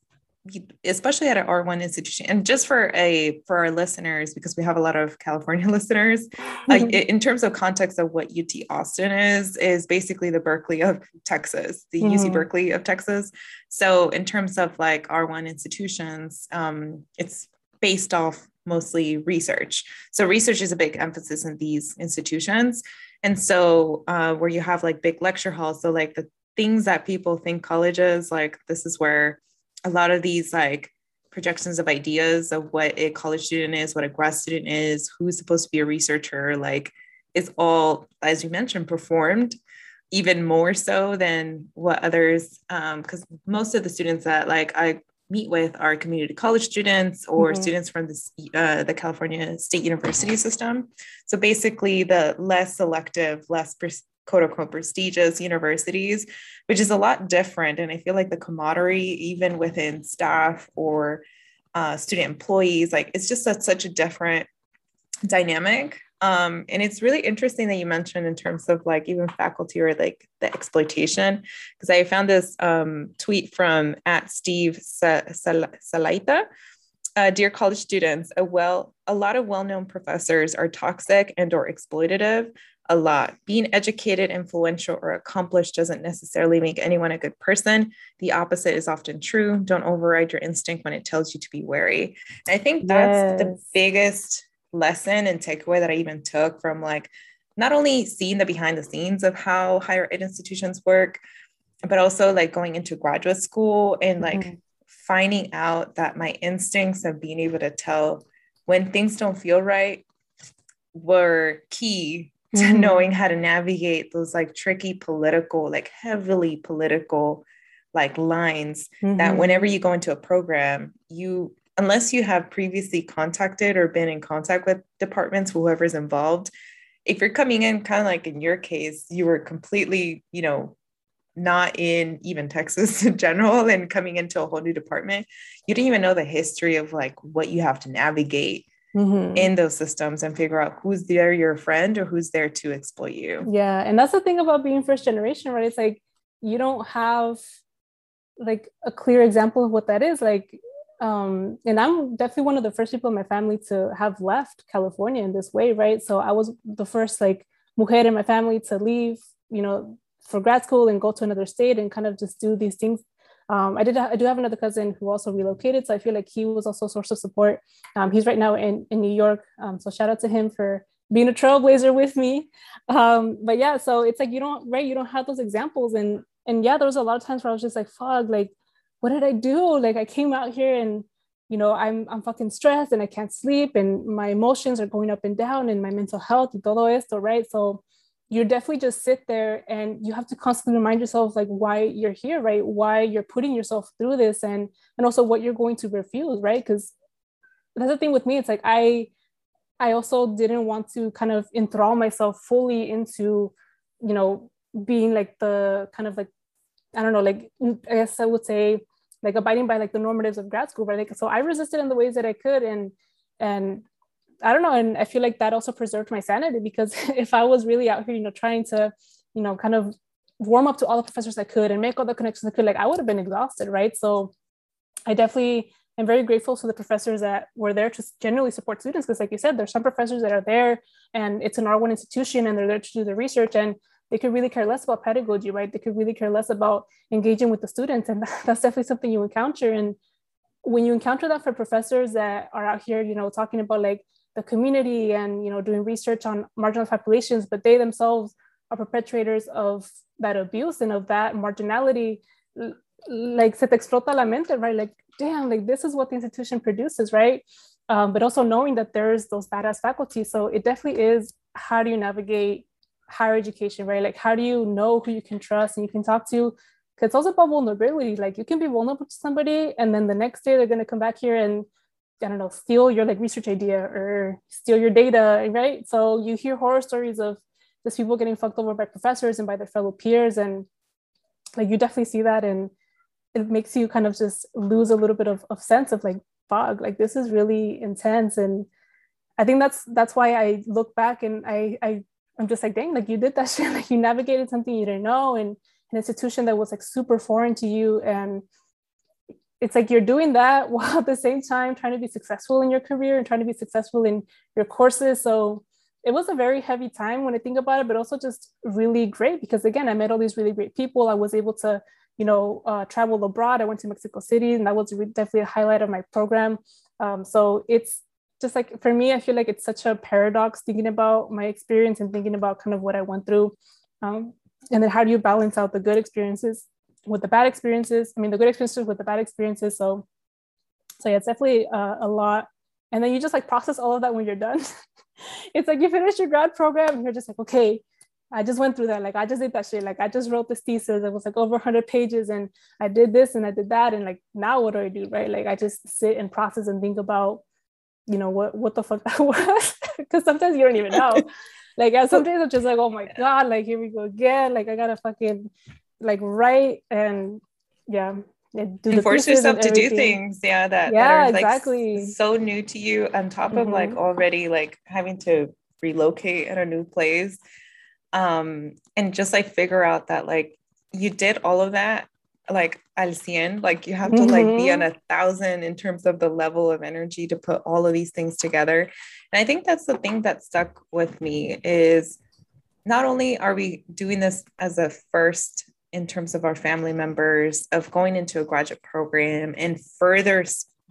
[SPEAKER 2] especially at an R1 institution and just for a for our listeners because we have a lot of California *laughs* listeners like mm-hmm. in terms of context of what UT Austin is is basically the Berkeley of Texas the mm-hmm. UC Berkeley of Texas so in terms of like R1 institutions um, it's based off mostly research so research is a big emphasis in these institutions and so uh, where you have like big lecture halls so like the things that people think colleges like this is where a lot of these like projections of ideas of what a college student is, what a grad student is, who's supposed to be a researcher, like is all, as you mentioned, performed even more so than what others, because um, most of the students that like I meet with are community college students or mm-hmm. students from the, uh, the California State University system. So basically, the less selective, less quote unquote prestigious universities, which is a lot different. And I feel like the camaraderie, even within staff or uh, student employees, like it's just a, such a different dynamic. Um, and it's really interesting that you mentioned in terms of like even faculty or like the exploitation, because I found this um, tweet from at Steve Salaita. Uh, dear college students, a well, a lot of well-known professors are toxic and or exploitative a lot. Being educated, influential, or accomplished doesn't necessarily make anyone a good person. The opposite is often true. Don't override your instinct when it tells you to be wary. And I think that's yes. the biggest lesson and takeaway that I even took from like not only seeing the behind the scenes of how higher ed institutions work, but also like going into graduate school and like mm-hmm. finding out that my instincts of being able to tell when things don't feel right were key to mm-hmm. knowing how to navigate those like tricky political, like heavily political like lines mm-hmm. that whenever you go into a program, you unless you have previously contacted or been in contact with departments, whoever's involved, if you're coming in kind of like in your case, you were completely, you know, not in even Texas *laughs* in general and coming into a whole new department, you didn't even know the history of like what you have to navigate mm-hmm. in those systems and figure out who's there your friend or who's there to exploit you.
[SPEAKER 3] Yeah and that's the thing about being first generation right? It's like you don't have like a clear example of what that is like um, and i'm definitely one of the first people in my family to have left california in this way right? So i was the first like mujer in my family to leave you know for grad school and go to another state and kind of just do these things um, I did I do have another cousin who also relocated, so I feel like he was also a source of support. Um, he's right now in in New York, um, so shout out to him for being a trailblazer with me. Um, but yeah, so it's like you don't right, you don't have those examples, and and yeah, there was a lot of times where I was just like, "Fuck, like, what did I do? Like, I came out here and." You know, I'm I'm fucking stressed and I can't sleep and my emotions are going up and down and my mental health todo esto, right? So you definitely just sit there and you have to constantly remind yourself like why you're here right? Why you're putting yourself through this and and also what you're going to refuse right? Because that's the thing with me. It's like i i also didn't want to kind of enthrall myself fully into you know being like the kind of like i don't know like i guess i would say like abiding by like the normatives of grad school right? Like so i resisted in the ways that i could and and I don't know. And I feel like that also preserved my sanity because *laughs* if I was really out here, you know, trying to, you know, kind of warm up to all the professors I could and make all the connections I could, like I would have been exhausted, right? So I definitely am very grateful to the professors that were there to generally support students because, like you said, there's some professors that are there and it's an R1 institution and they're there to do the research and they could really care less about pedagogy, right? They could really care less about engaging with the students. And *laughs* that's definitely something you encounter. And when you encounter that for professors that are out here, you know, talking about like the community and you know doing research on marginalized populations but they themselves are perpetrators of that abuse and of that marginality like se te explota la mente right? Like damn like this is what the institution produces right? Um, but also knowing that there's those badass faculty. So it definitely is how do you navigate higher education right? Like how do you know who you can trust and you can talk to? Because it's also about vulnerability. Like you can be vulnerable to somebody and then the next day they're going to come back here and I don't know, steal your like research idea or steal your data, right? So you hear horror stories of just people getting fucked over by professors and by their fellow peers. And like you definitely see that and it makes you kind of just lose a little bit of, of sense of like, fog. like this is really intense. And I think that's that's why I look back and I I I'm just like, dang, like you did that *laughs* shit. Like you navigated something you didn't know and an institution that was like super foreign to you. And it's like you're doing that *laughs* while at the same time trying to be successful in your career and trying to be successful in your courses. So it was a very heavy time when I think about it, but also just really great because again, I met all these really great people. I was able to, you know, uh, travel abroad. I went to Mexico City, and that was definitely a highlight of my program. Um, so it's just like for me, I feel like it's such a paradox thinking about my experience and thinking about kind of what I went through. Um, and then how do you balance out the good experiences with the bad experiences? I mean, the good experiences with the bad experiences. So, so yeah, it's definitely uh, a lot. And then you just like process all of that when you're done. *laughs* it's like you finish your grad program and you're just like, okay, I just went through that. Like I just did that shit. Like I just wrote this thesis. It was like over 100 pages, and I did this and I did that. And like now, what do I do? Right? Like I just sit and process and think about you know what what the fuck *laughs* that was because sometimes you don't even know *laughs* like some days i'm just like oh my god like here we go again like i gotta fucking like write and yeah
[SPEAKER 2] do force yourself to do things yeah that,
[SPEAKER 3] yeah
[SPEAKER 2] that are
[SPEAKER 3] like exactly
[SPEAKER 2] so new to you on top of mm-hmm. like already like having to relocate at a new place um and just like figure out that like you did all of that like al cien, like you have to mm-hmm. like be on mm-hmm. a thousand in terms of the level of energy to put all of these things together. And I think that's the thing that stuck with me is not only are we doing this as a first in terms of our family members of going into a graduate program and further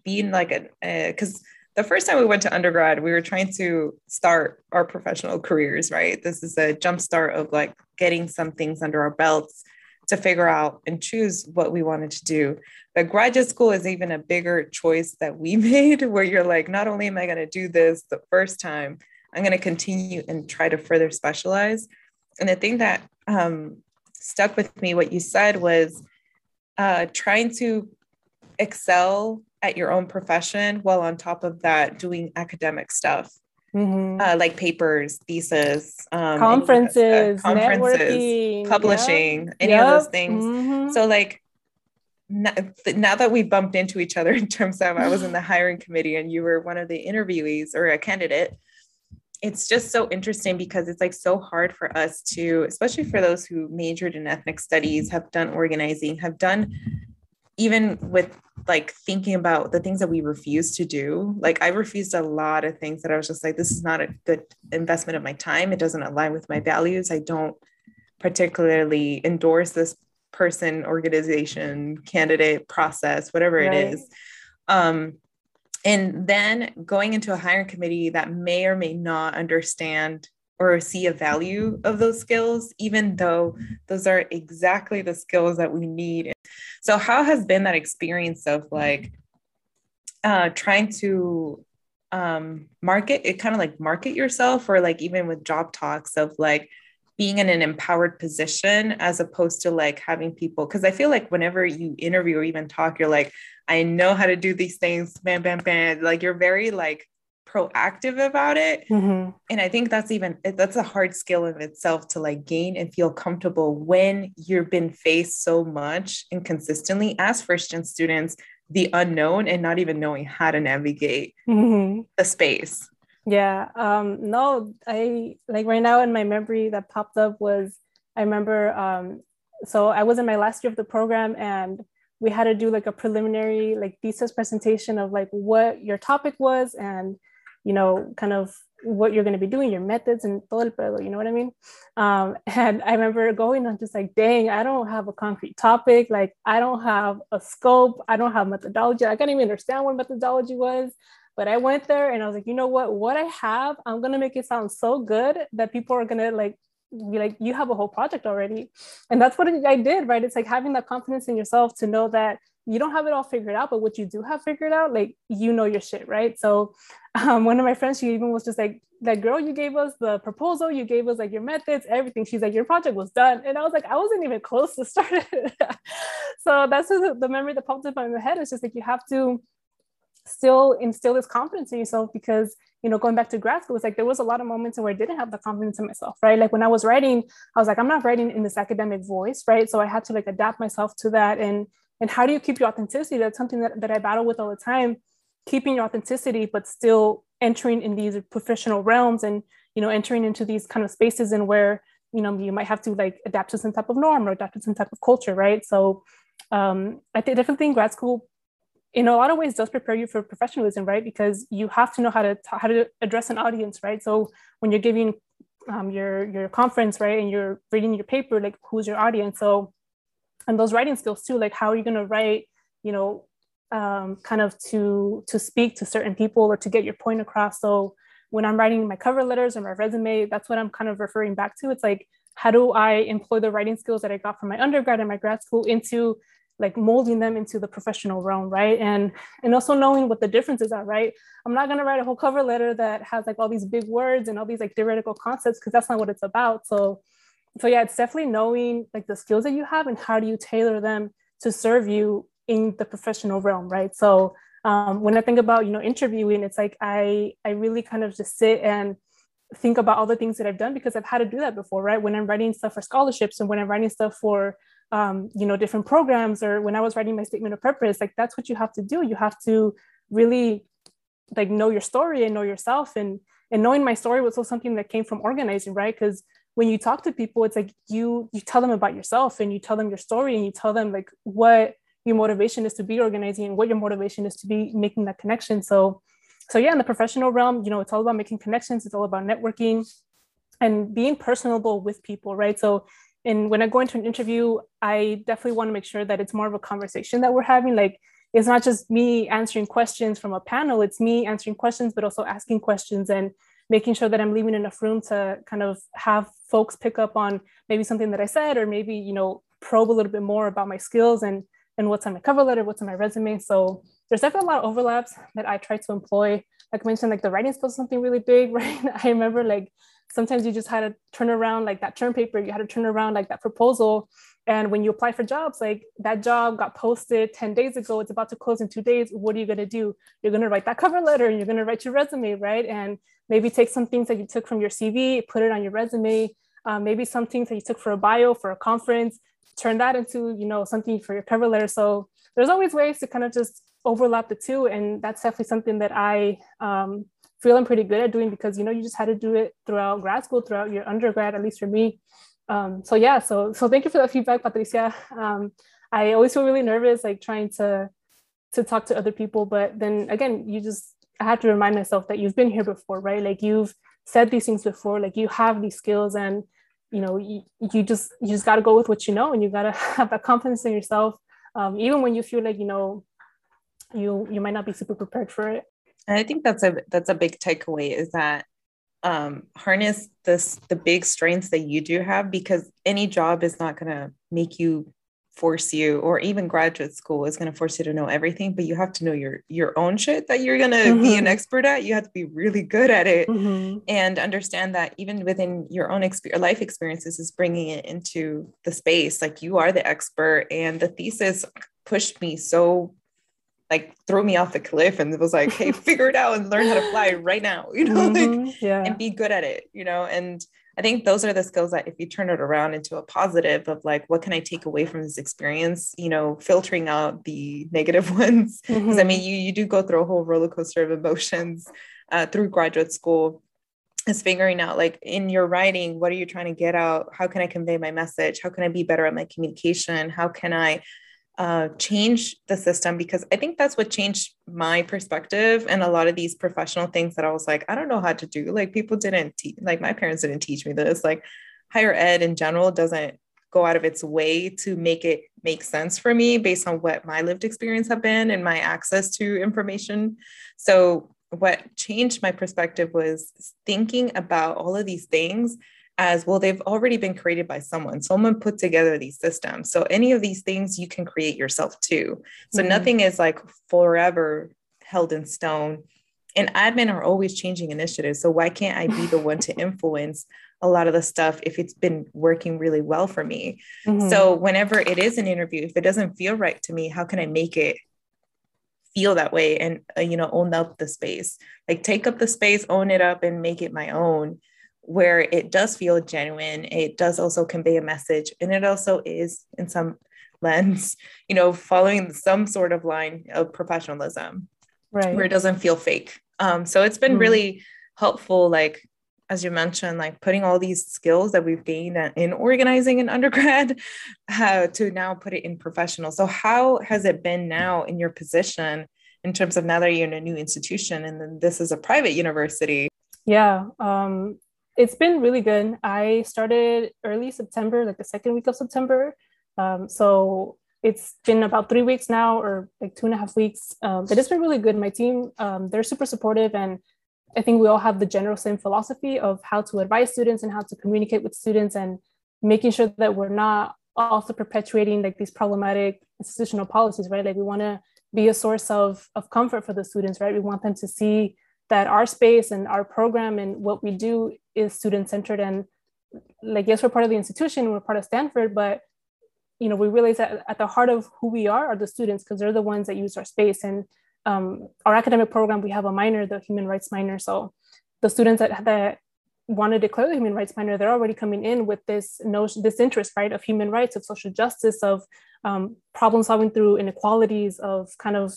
[SPEAKER 2] being like a because the first time we went to undergrad we were trying to start our professional careers right this is a jump start of like getting some things under our belts to figure out and choose what we wanted to do. But graduate school is even a bigger choice that we *laughs* made, where you're like, not only am I going to do this the first time, I'm going to continue and try to further specialize. And the thing that um, stuck with me, what you said was uh, trying to excel at your own profession while on top of that doing academic stuff mm-hmm. uh, like papers, thesis,
[SPEAKER 3] um, conferences,
[SPEAKER 2] conferences, publishing, yep. any yep. of those things. Mm-hmm. So like now, now that we bumped into each other *laughs* in terms of I was in the hiring committee and you were one of the interviewees or a candidate, it's just so interesting because it's like so hard for us to, especially for those who majored in ethnic studies, have done organizing, have done even with like thinking about the things that we refuse to do. Like i refused a lot of things that i was just like this is not a good investment of my time. It doesn't align with my values. I don't particularly endorse this person organization candidate process whatever right. it is. Um, and then going into a hiring committee that may or may not understand or see a value of those skills, even though those are exactly the skills that we need. So, how has been that experience of like uh, trying to um, market it, kind of like market yourself, or like even with job talks of like being in an empowered position as opposed to like having people? Because I feel like whenever you interview or even talk, you're like, I know how to do these things, bam, bam, bam. Like you're very like proactive about it mm-hmm. and i think that's even that's a hard skill in itself to like gain and feel comfortable when you've been faced so much and consistently as first gen students the unknown and not even knowing how to navigate mm-hmm. the space
[SPEAKER 3] yeah um no i like right now in my memory that popped up was i remember um so i was in my last year of the program and we had to do like a preliminary like thesis presentation of like what your topic was and you know, kind of what you're going to be doing, your methods and todo el pedo, you know what I mean? Um, *laughs* and I remember going on just like, dang, I don't have a concrete topic. Like, I don't have a scope. I don't have methodology. I can't even understand what methodology was. But I went there and I was like, you know what? What I have, I'm going to make it sound so good that people are going to like be like, you have a whole project already. And that's what I did, right? It's like having that confidence in yourself to know that you don't have it all figured out, but what you do have figured out, like you know your shit, right? So um, one of my friends, she even was just like, that girl, you gave us the proposal, you gave us like your methods, everything. She's like, your project was done. And I was like, I wasn't even close to *laughs* start it. so that's the memory that popped up in my head. It's just like you have to still instill this confidence in yourself because you know going back to grad school it's like there was a lot of moments where i didn't have the confidence in myself right? Like when i was writing i was like i'm not writing in this academic voice right? So i had to like adapt myself to that. And and how do you keep your authenticity? That's something that, that i battle with all the time keeping your authenticity but still entering in these professional realms and you know entering into these kind of spaces and where you know you might have to like adapt to some type of norm or adapt to some type of culture right? So um, i think definitely think grad school in a lot of ways does prepare you for professionalism right? Because you have to know how to how to address an audience right? So when you're giving um, your your conference right and you're reading your paper like who's your audience? So and those writing skills too like how are you going to write you know um, kind of to to speak to certain people or to get your point across? So when i'm writing my cover letters or my resume that's what i'm kind of referring back to. It's like how do i employ the writing skills that i got from my undergrad and my grad school into like molding them into the professional realm right? And and also knowing what the differences are right? I'm not going to write a whole cover letter that has like all these big words and all these like theoretical concepts because that's not what it's about. So so yeah it's definitely knowing like the skills that you have and how do you tailor them to serve you in the professional realm right? So um, when i think about you know interviewing it's like i i really kind of just sit and think about all the things that i've done because i've had to do that before right? When i'm writing stuff for scholarships and when i'm writing stuff for um, you know different programs or when i was writing my statement of purpose like that's what you have to do. You have to really like know your story and know yourself. And and knowing my story was also something that came from organizing right? Because when you talk to people it's like you you tell them about yourself and you tell them your story and you tell them like what your motivation is to be organizing and what your motivation is to be making that connection. So so yeah in the professional realm you know it's all about making connections. It's all about networking and being personable with people right? So and when I go into an interview, I definitely want to make sure that it's more of a conversation that we're having. Like it's not just me answering questions from a panel, it's me answering questions, but also asking questions and making sure that I'm leaving enough room to kind of have folks pick up on maybe something that I said, or maybe, you know, probe a little bit more about my skills and and what's on my cover letter, what's on my resume. So there's definitely a lot of overlaps that I try to employ. Like I mentioned, like the writing skills is something really big, *laughs* right? I remember like sometimes you just had to turn around like that term paper you had to turn around like that proposal. And when you apply for jobs like that job got posted 10 days ago it's about to close in two days what are you going to do? You're going to write that cover letter and you're going to write your resume right? And maybe take some things that you took from your cv put it on your resume. Um, maybe some things that you took for a bio for a conference turn that into you know something for your cover letter. So there's always ways to kind of just overlap the two and that's definitely something that i um, feeling pretty good at doing because you know you just had to do it throughout grad school, throughout your undergrad, at least for me. Um, so yeah, so so thank you for that feedback, Patricia. Um, I always feel really nervous, like trying to to talk to other people, but then again, you just I have to remind myself that you've been here before, right? Like you've said these things before, like you have these skills, and you know you, you just you just got to go with what you know, and you got to *laughs* have that confidence in yourself, um, even when you feel like you know you you might not be super prepared for it.
[SPEAKER 2] And I think that's a that's a big takeaway is that um, harness this the big strengths that you do have because any job is not going to make you force you or even graduate school is going to force you to know everything but you have to know your your own shit that you're going to mm-hmm. be an mm-hmm. expert at you have to be really good at it mm-hmm. and understand that even within your own experience life experiences is bringing it into the space like you are the expert and the thesis pushed me so like throw me off the cliff and it was like, hey, *laughs* figure it out and learn how to fly right now, *laughs* you know, mm-hmm, like yeah. and be good at it, you know. And I think those are the skills that if you turn it around into a positive of like, what can I take away from this experience? You know, filtering out the *laughs* negative ones. Because mm-hmm. I mean, you you do go through a whole roller coaster of emotions uh, through graduate school. Is figuring out like in your writing, what are you trying to get out? How can I convey my message? How can I be better at my communication? How can I uh, change the system because I think that's what changed my perspective and a lot of these professional things that I was like, I don't know how to do. Like people didn't teach, like my parents didn't teach me this. Like higher ed in general doesn't go out of its way to make it make sense for me based on what my lived experience have been and my access to information. So what changed my perspective was thinking about all of these things as well they've already been created by someone. Someone put together these systems. So any of these things you can create yourself too. So mm-hmm. nothing is like forever held in stone. And admin are always changing initiatives. So why can't i be the one to *laughs* influence a lot of the stuff if it's been working really well for me? Mm-hmm. so whenever it is an interview if it doesn't feel right to me how can i make it feel that way and uh, you know own up the space? Like take up the space own it up and make it my own where it does feel genuine it does also convey a message and it also is in some *laughs* lens you know following some sort of line of professionalism right where it doesn't feel fake um, so it's been mm really helpful like as you mentioned, like putting all these skills that we've gained in organizing in *laughs* undergrad uh, to now put it in professional. So, how has it been now in your position in terms of now that you're in a new institution and then this is a private university?
[SPEAKER 3] Yeah, um, it's been really good. I started early September, like the second week of September. Um, so, it's been about three weeks now or like two and a half weeks um, but it's been really good my team um, they're super supportive and I think we all have the general same philosophy of how to advise students and how to communicate with students and making sure that we're not also perpetuating like these problematic institutional policies, right? Like we want to be a source of, of comfort for the students, right? We want them to see that our space and our program and what we do is student centered and like yes we're part of the institution we're part of stanford but you know we realize that at the heart of who we are are the students because they're the ones that use our space and um, our academic program, we have a minor, the human rights minor. So the students that, that want to declare the human rights minor, they're already coming in with this notion, this interest, right, of human rights, of social justice, of um, problem solving through inequalities, of kind of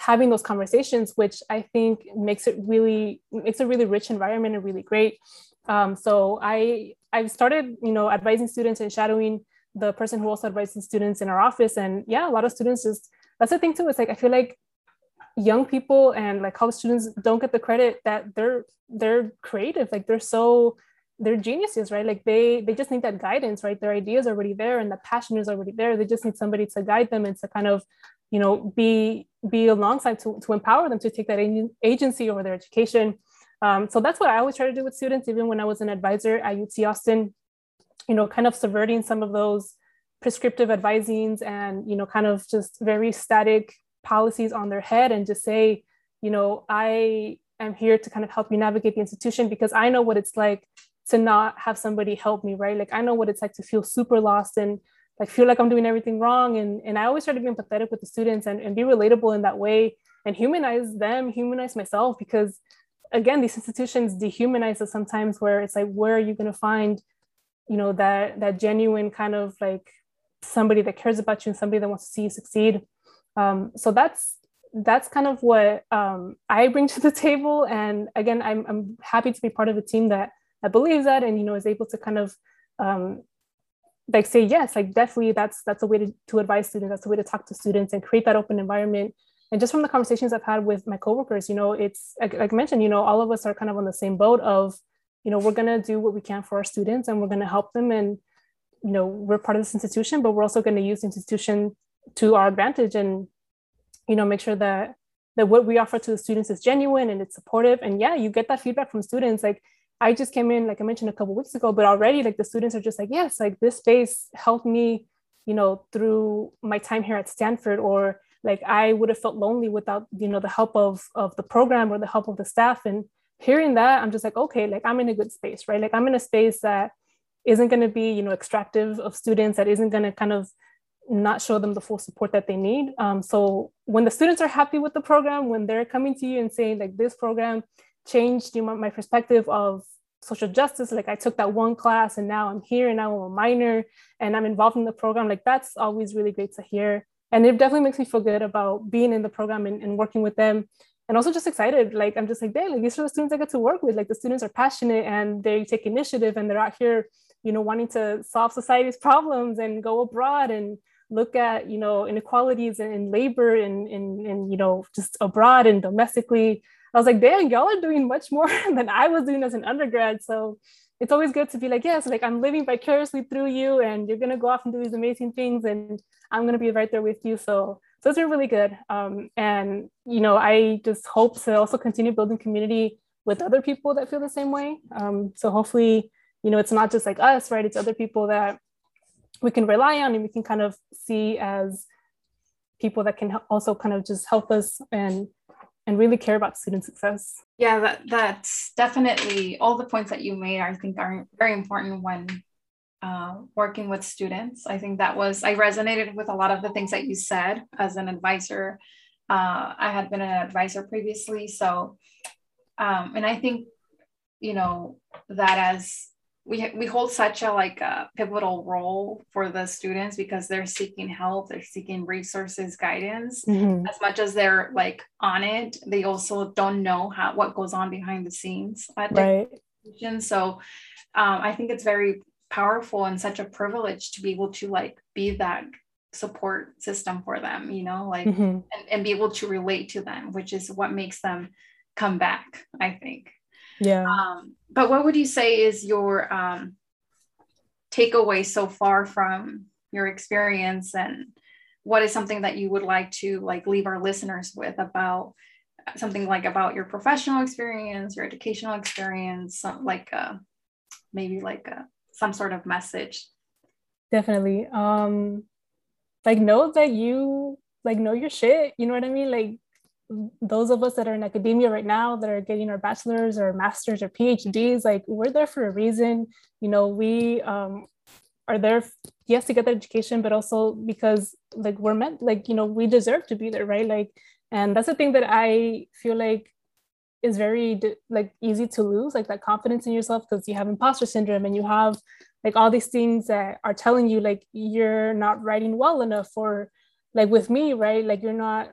[SPEAKER 3] having those conversations, which I think makes it really makes a really rich environment and really great. Um, so I I've started, you know, advising students and shadowing the person who also advises students in our office, and yeah, a lot of students just that's the thing too. It's like I feel like young people and like college students don't get the credit that they're they're creative. Like they're so they're geniuses right? Like they they just need that guidance right? Their ideas are already there and the passion is already there. They just need somebody to guide them and to kind of you know be be alongside to, to empower them to take that agency over their education um, so that's what i always try to do with students even when i was an advisor at ut austin you know kind of subverting some of those prescriptive advisings and you know kind of just very static policies on their head and just say, you know, I am here to kind of help you navigate the institution because I know what it's like to not have somebody help me, right? Like I know what it's like to feel super lost and like feel like I'm doing everything wrong. And, and I always try to be empathetic with the students and, and be relatable in that way and humanize them, humanize myself because again, these institutions dehumanize us sometimes where it's like, where are you going to find, you know, that that genuine kind of like somebody that cares about you and somebody that wants to see you succeed. Um, so that's that's kind of what um, I bring to the table. And again, I'm, I'm happy to be part of a team that that believes that and you know is able to kind of um, like say yes, like definitely that's that's a way to, to advise students. That's a way to talk to students and create that open environment. And just from the conversations I've had with my coworkers, you know, it's like, like I mentioned, you know, all of us are kind of on the same boat of, you know, we're gonna do what we can for our students and we're gonna help them and you know we're part of this institution but we're also going to use the institution to our advantage and you know make sure that that what we offer to the students is genuine and it's supportive and yeah you get that feedback from students like i just came in like i mentioned a couple weeks ago but already like the students are just like yes like this space helped me you know through my time here at stanford or like i would have felt lonely without you know the help of of the program or the help of the staff and hearing that i'm just like okay like i'm in a good space right like i'm in a space that isn't going to be you know extractive of students that isn't going to kind of not show them the full support that they need. Um, so when the students are happy with the program, when they're coming to you and saying like this program changed you know, my perspective of social justice, like I took that one class and now I'm here and now I'm a minor and I'm involved in the program, like that's always really great to hear. And it definitely makes me feel good about being in the program and, and working with them. And also just excited, like I'm just like, dang, like these are the students I get to work with. Like the students are passionate and they take initiative and they're out here, you know, wanting to solve society's problems and go abroad and look at you know inequalities in, labor and in, in you know just abroad and domestically i was like damn y'all are doing much more *laughs* than i was doing as an undergrad. So it's always good to be like yes like i'm living vicariously through you and you're to go off and do these amazing things and i'm to be right there with you. So so it's been really good. Um, and you know i just hope to also continue building community with other people that feel the same way. Um, so hopefully you know it's not just like us right? It's other people that we can rely on and we can kind of see as people that can also kind of just help us and and really care about student success.
[SPEAKER 1] Yeah, that that's definitely all the points that you made. I think are very important when uh, working with students. I think that was I resonated with a lot of the things that you said as an advisor. Uh, I had been an advisor previously, so um, and I think you know that as we we hold such a like a pivotal role for the students because they're seeking help they're seeking resources guidance mm-hmm. as much as they're like on it they also don't know how what goes on behind the scenes at, right. So um, I think it's very powerful and such a privilege to be able to like be that support system for them, you know, like mm-hmm. and, and be able to relate to them, which is what makes them come back, I think.
[SPEAKER 3] Yeah.
[SPEAKER 1] Um, but what would you say is your um, takeaway so far from your experience? And what is something that you would like to like leave our listeners with about something like about your professional experience your educational experience like uh, maybe like a, uh, some sort of message?
[SPEAKER 3] Definitely. Um like know that you like know your shit. You know what i mean? Like those of us that are in academia right now that are getting our bachelors or masters or phds like we're there for a reason. You know we um, are there yes to get the education but also because like we're meant like you know we deserve to be there right? Like and that's the thing that i feel like is very like easy to lose like that confidence in yourself because you have imposter syndrome and you have like all these things that are telling you like you're not writing well enough or like with me right? Like you're not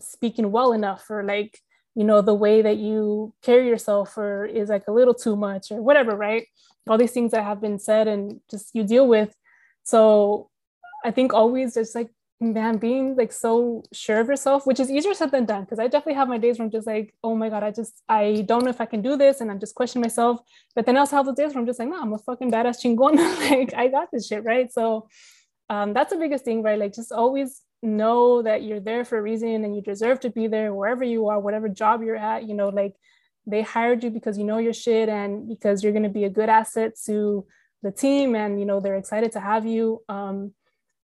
[SPEAKER 3] speaking well enough or like you know the way that you carry yourself or is like a little too much or whatever right? All these things that have been said and just you deal with. So i think always just like man being like so sure of yourself which is easier said than done because i definitely have my days where i'm just like oh my god i just i don't know if i can do this and i'm just questioning myself. But then i also have the days where i'm just like no i'm a fucking badass chingona. *laughs* Like i got this shit right? So um, that's the biggest thing right? Like just always know that you're there for a reason and you deserve to be there wherever you are whatever job you're at you know like they hired you because you know your shit and because you're going to be a good asset to the team and you know they're excited to have you um,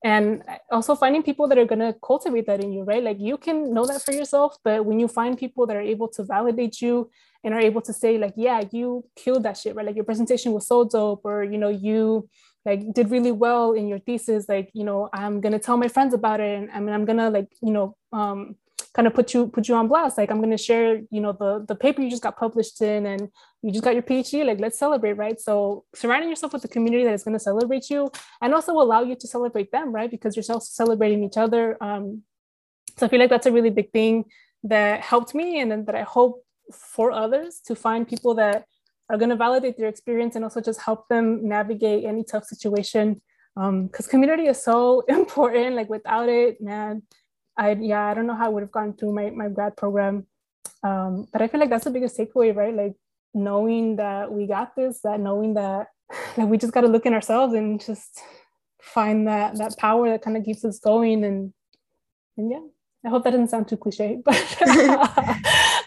[SPEAKER 3] and also finding people that are going to cultivate that in you right? Like you can know that for yourself but when you find people that are able to validate you and are able to say like yeah you killed that shit right? Like your presentation was so dope or you know you like did really well in your thesis like you know i'm gonna tell my friends about it and i mean i'm gonna like you know um, kind of put you put you on blast. Like i'm gonna share you know the the paper you just got published in and you just got your phd like let's celebrate right? So surrounding yourself with a community that is going to celebrate you and also allow you to celebrate them right? Because you're also celebrating each other um, so i feel like that's a really big thing that helped me and that i hope for others to find people that are going to validate their experience and also just help them navigate any tough situation. Because um, community is so *laughs* important like without it man i yeah i don't know how i would have gone through my, my grad program. Um, but i feel like that's the biggest takeaway right? Like knowing that we got this that knowing that *laughs* like we just got to look in ourselves and just find that that power that kind of keeps us going and and yeah. I hope that doesn't sound too cliche, *laughs* but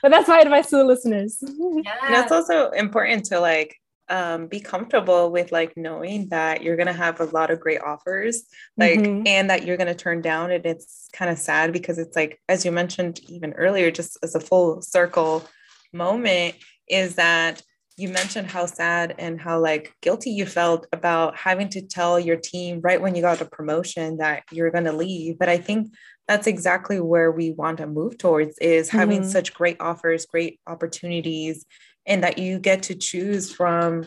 [SPEAKER 3] but that's my advice to the listeners.
[SPEAKER 2] Yeah. And it's also important to like um, be comfortable with like knowing that you're gonna have a lot of great offers, like mm-hmm. and that you're gonna turn down. And it's kind of sad because it's like, as you mentioned even earlier, just as a full circle moment, is that you mentioned how sad and how like guilty you felt about having to tell your team right when you got a promotion that you're going to leave but i think that's exactly where we want to move towards is having mm-hmm. such great offers great opportunities and that you get to choose from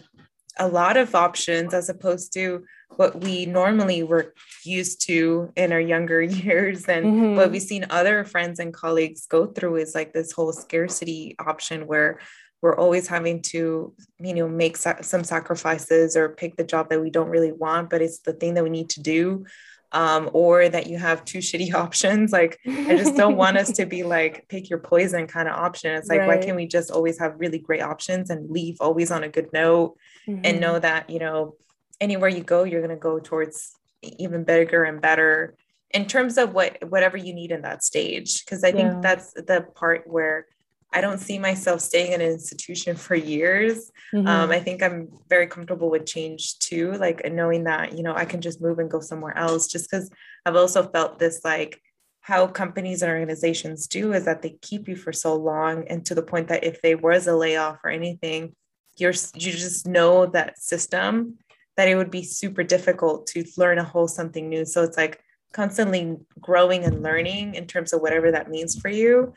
[SPEAKER 2] a lot of options as opposed to what we normally were used to in our younger *laughs* years and mm-hmm. what we've seen other friends and colleagues go through is like this whole scarcity option where we're always having to you know make sa- some sacrifices or pick the job that we don't really want but it's the thing that we need to do um, or that you have two *laughs* shitty options. Like, I just don't want us to be *laughs* like pick your poison kind of option. It's like, right. why can't we just always have really great options and leave always on a good note mm-hmm. and know that, you know, anywhere you go, you're going to go towards even bigger and better in terms of what whatever you need in that stage because i think that's the part where I don't see myself staying in an institution for years. Mm-hmm. Um, I think I'm very comfortable with change too, like knowing that, you know, I can just move and go somewhere else just because I've also felt this like how companies and organizations do is that they keep you for so long and to the point that if there was a layoff or anything, you're you just know that system that it would be super difficult to learn a whole something new. So it's like constantly growing and learning in terms of whatever that means for you.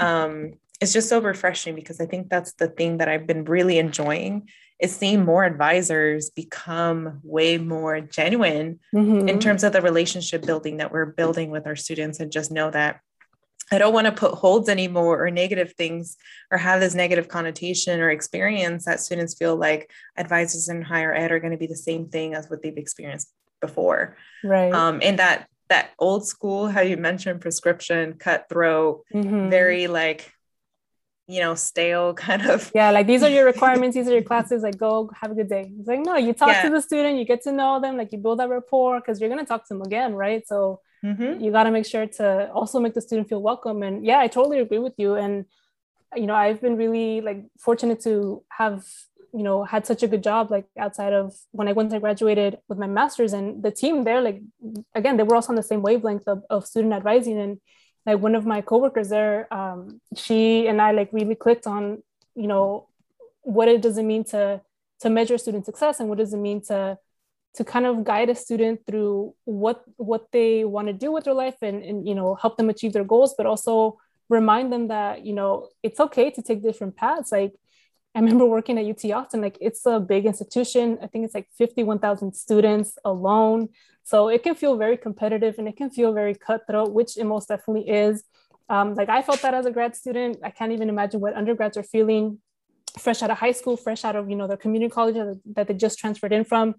[SPEAKER 2] Um, it's just so refreshing because I think that's the thing that I've been really enjoying is seeing more advisors become way more genuine mm-hmm. in terms of the relationship building that we're building with our students and just know that I don't want to put holds anymore or negative things or have this negative connotation or experience that students feel like advisors in higher ed are going to be the same thing as what they've experienced before.
[SPEAKER 3] Right.
[SPEAKER 2] Um, and that that old school, how you mentioned prescription, cutthroat, mm-hmm. very like, you know, stale *laughs* kind of.
[SPEAKER 3] Yeah, like these are your requirements, these are your *laughs* classes, like go have a good day. It's like, no, you talk yeah. to the student, you get to know them, like you build that rapport because you're going to talk to them again, right? So mm-hmm. you got to make sure to also make the student feel welcome. And yeah, I totally agree with you. And, you know, I've been really like fortunate to have you know had such a good job like outside of when i once i graduated with my master's and the team there like again they were also on the same wavelength of, of student advising and like one of my coworkers there um, she and i like really clicked on you know what it does it mean to to measure student success and what does it mean to to kind of guide a student through what what they want to do with their life and, and you know help them achieve their goals but also remind them that you know it's okay to take different paths like I remember working at UT Austin, like it's a big institution. I think it's like 51,000 students alone. So it can feel very competitive and it can feel very cutthroat, which it most definitely is. Um, like I felt that as a grad student. I can't even imagine what undergrads are feeling fresh out of high school, fresh out of, you know, their community college that they just transferred in from.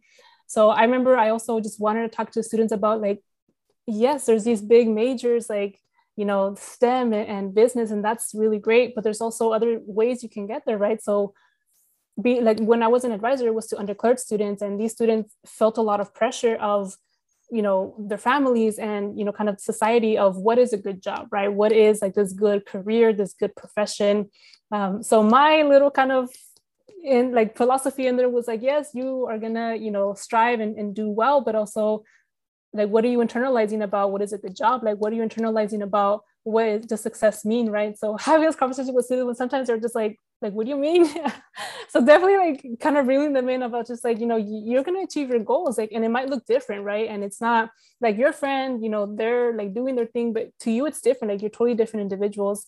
[SPEAKER 3] So I remember I also just wanted to talk to students about like, yes, there's these big majors like you know stem and business and that's really great but there's also other ways you can get there right so be like when i was an advisor it was to undeclared students and these students felt a lot of pressure of you know their families and you know kind of society of what is a good job right? What is like this good career this good profession? Um, so my little kind of in like philosophy in there was like yes you are gonna you know strive and, and do well but also like what are you internalizing about? What is it the job? Like what are you internalizing about? What does success mean right? So having this conversation with students sometimes they're just like like what do you mean? *laughs* So definitely like kind of reeling them in about just like you know you're going to achieve your goals like and it might look different right? And it's not like your friend you know they're like doing their thing but to you it's different like you're totally different individuals.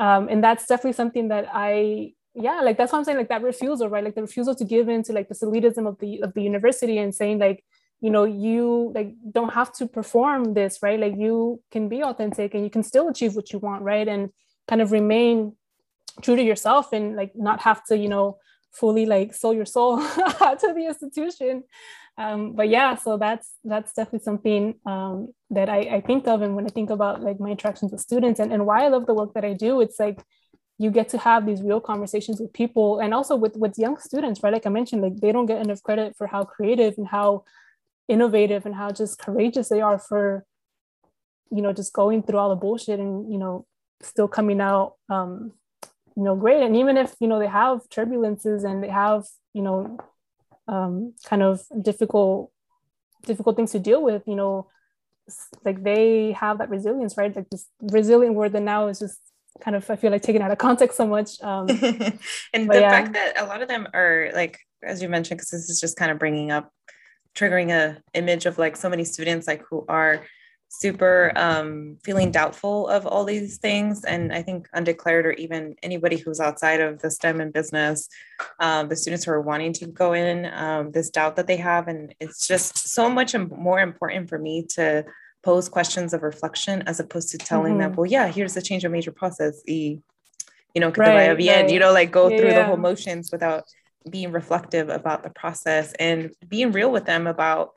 [SPEAKER 3] Um, and that's definitely something that i yeah like that's what i'm saying like that refusal right? Like the refusal to give in to like the elitism of the of the university and saying like you know you like don't have to perform this right? Like you can be authentic and you can still achieve what you want right? And kind of remain true to yourself and like not have to you know fully like sell your soul *laughs* to the institution. Um, but yeah so that's that's definitely something um, that I, I think of. And when i think about like my interactions with students and, and why i love the work that i do it's like you get to have these real conversations with people and also with with young students right? Like i mentioned like they don't get enough credit for how creative and how innovative and how just courageous they are for you know just going through all the bullshit and you know still coming out um you know great and even if you know they have turbulences and they have you know um kind of difficult difficult things to deal with you know like they have that resilience right like this resilient word that now is just kind of i feel like taken out of context so much um *laughs*
[SPEAKER 2] and the yeah. fact that a lot of them are like as you mentioned because this is just kind of bringing up triggering a image of like so many students like who are super um, feeling doubtful of all these things and i think undeclared or even anybody who's outside of the stem and business um, the students who are wanting to go in um, this doubt that they have and it's just so much more important for me to pose questions of reflection as opposed to telling mm-hmm. them well yeah here's the change of major process e you know right, right. you know like go yeah, through yeah. the whole motions without being reflective about the process and being real with them about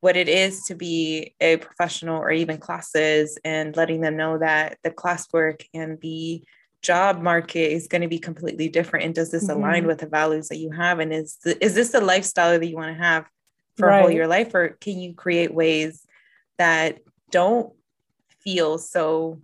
[SPEAKER 2] what it is to be a professional or even classes and letting them know that the classwork and the job market is going to be completely different and does this mm-hmm. align with the values that you have and is is this the lifestyle that you want to have for right. all your life or can you create ways that don't feel so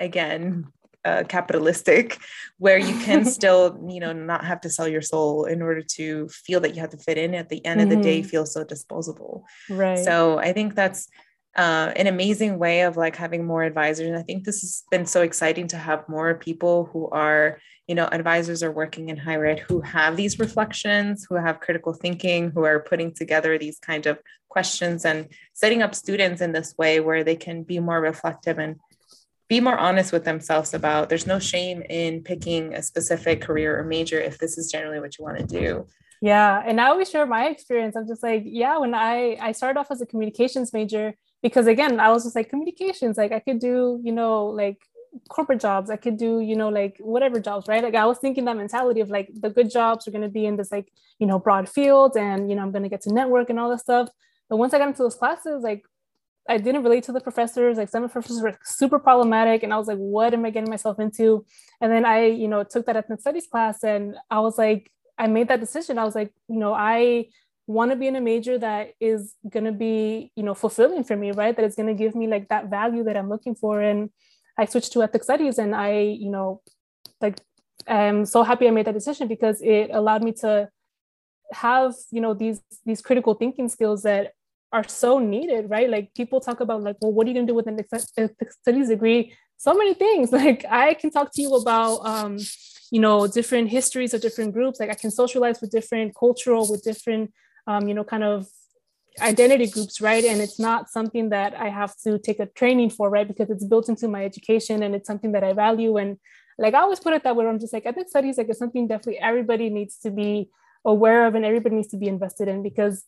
[SPEAKER 2] again uh, capitalistic *laughs* where you can *laughs* still you know not have to sell your soul in order to feel that you have to fit in at the end mm-hmm. of the day mm-hmm. feel so disposable
[SPEAKER 3] right
[SPEAKER 2] so i think that's uh, an amazing way of like having more advisors and i think this has been so exciting to have more people who are you know advisors are working in higher ed who have these reflections who have critical thinking who are putting together these kind of questions and setting up students in this way where they can be more reflective and be more honest with themselves about there's no shame in picking a specific career or major if this is generally what you want to do
[SPEAKER 3] yeah and i always share my experience i'm just like yeah when i i started off as a communications major because again i was just like communications like i could do you know like corporate jobs. I could do, you know, like whatever jobs, right? Like I was thinking that mentality of like the good jobs are going to be in this like, you know, broad field and, you know, I'm going to get to network and all this stuff. But once I got into those classes, like I didn't relate to the professors. Like some of the professors were super problematic, and I was like, "What am I getting myself into?" And then I, you know, took that ethnic studies class, and I was like, I made that decision. I was like, you know, I want to be in a major that is going to be, you know, fulfilling for me, right? That is going to give me like that value that I'm looking for. And I switched to ethnic studies, and I, you know, like, I'm so happy I made that decision because it allowed me to have, you know, these these critical thinking skills that are so needed, right? Like people talk about like, well, what are you gonna do with an studies degree? So many things. *laughs* Like I can talk to you about, um, you know, different histories of different groups. Like I can socialize with different cultural, with different, um, you know, kind of identity groups, right? And it's not something that I have to take a training for, right? Because it's built into my education and it's something that I value. And like I always put it that way, I'm just like ethnic studies, like it's something definitely everybody needs to be aware of and everybody needs to be invested in because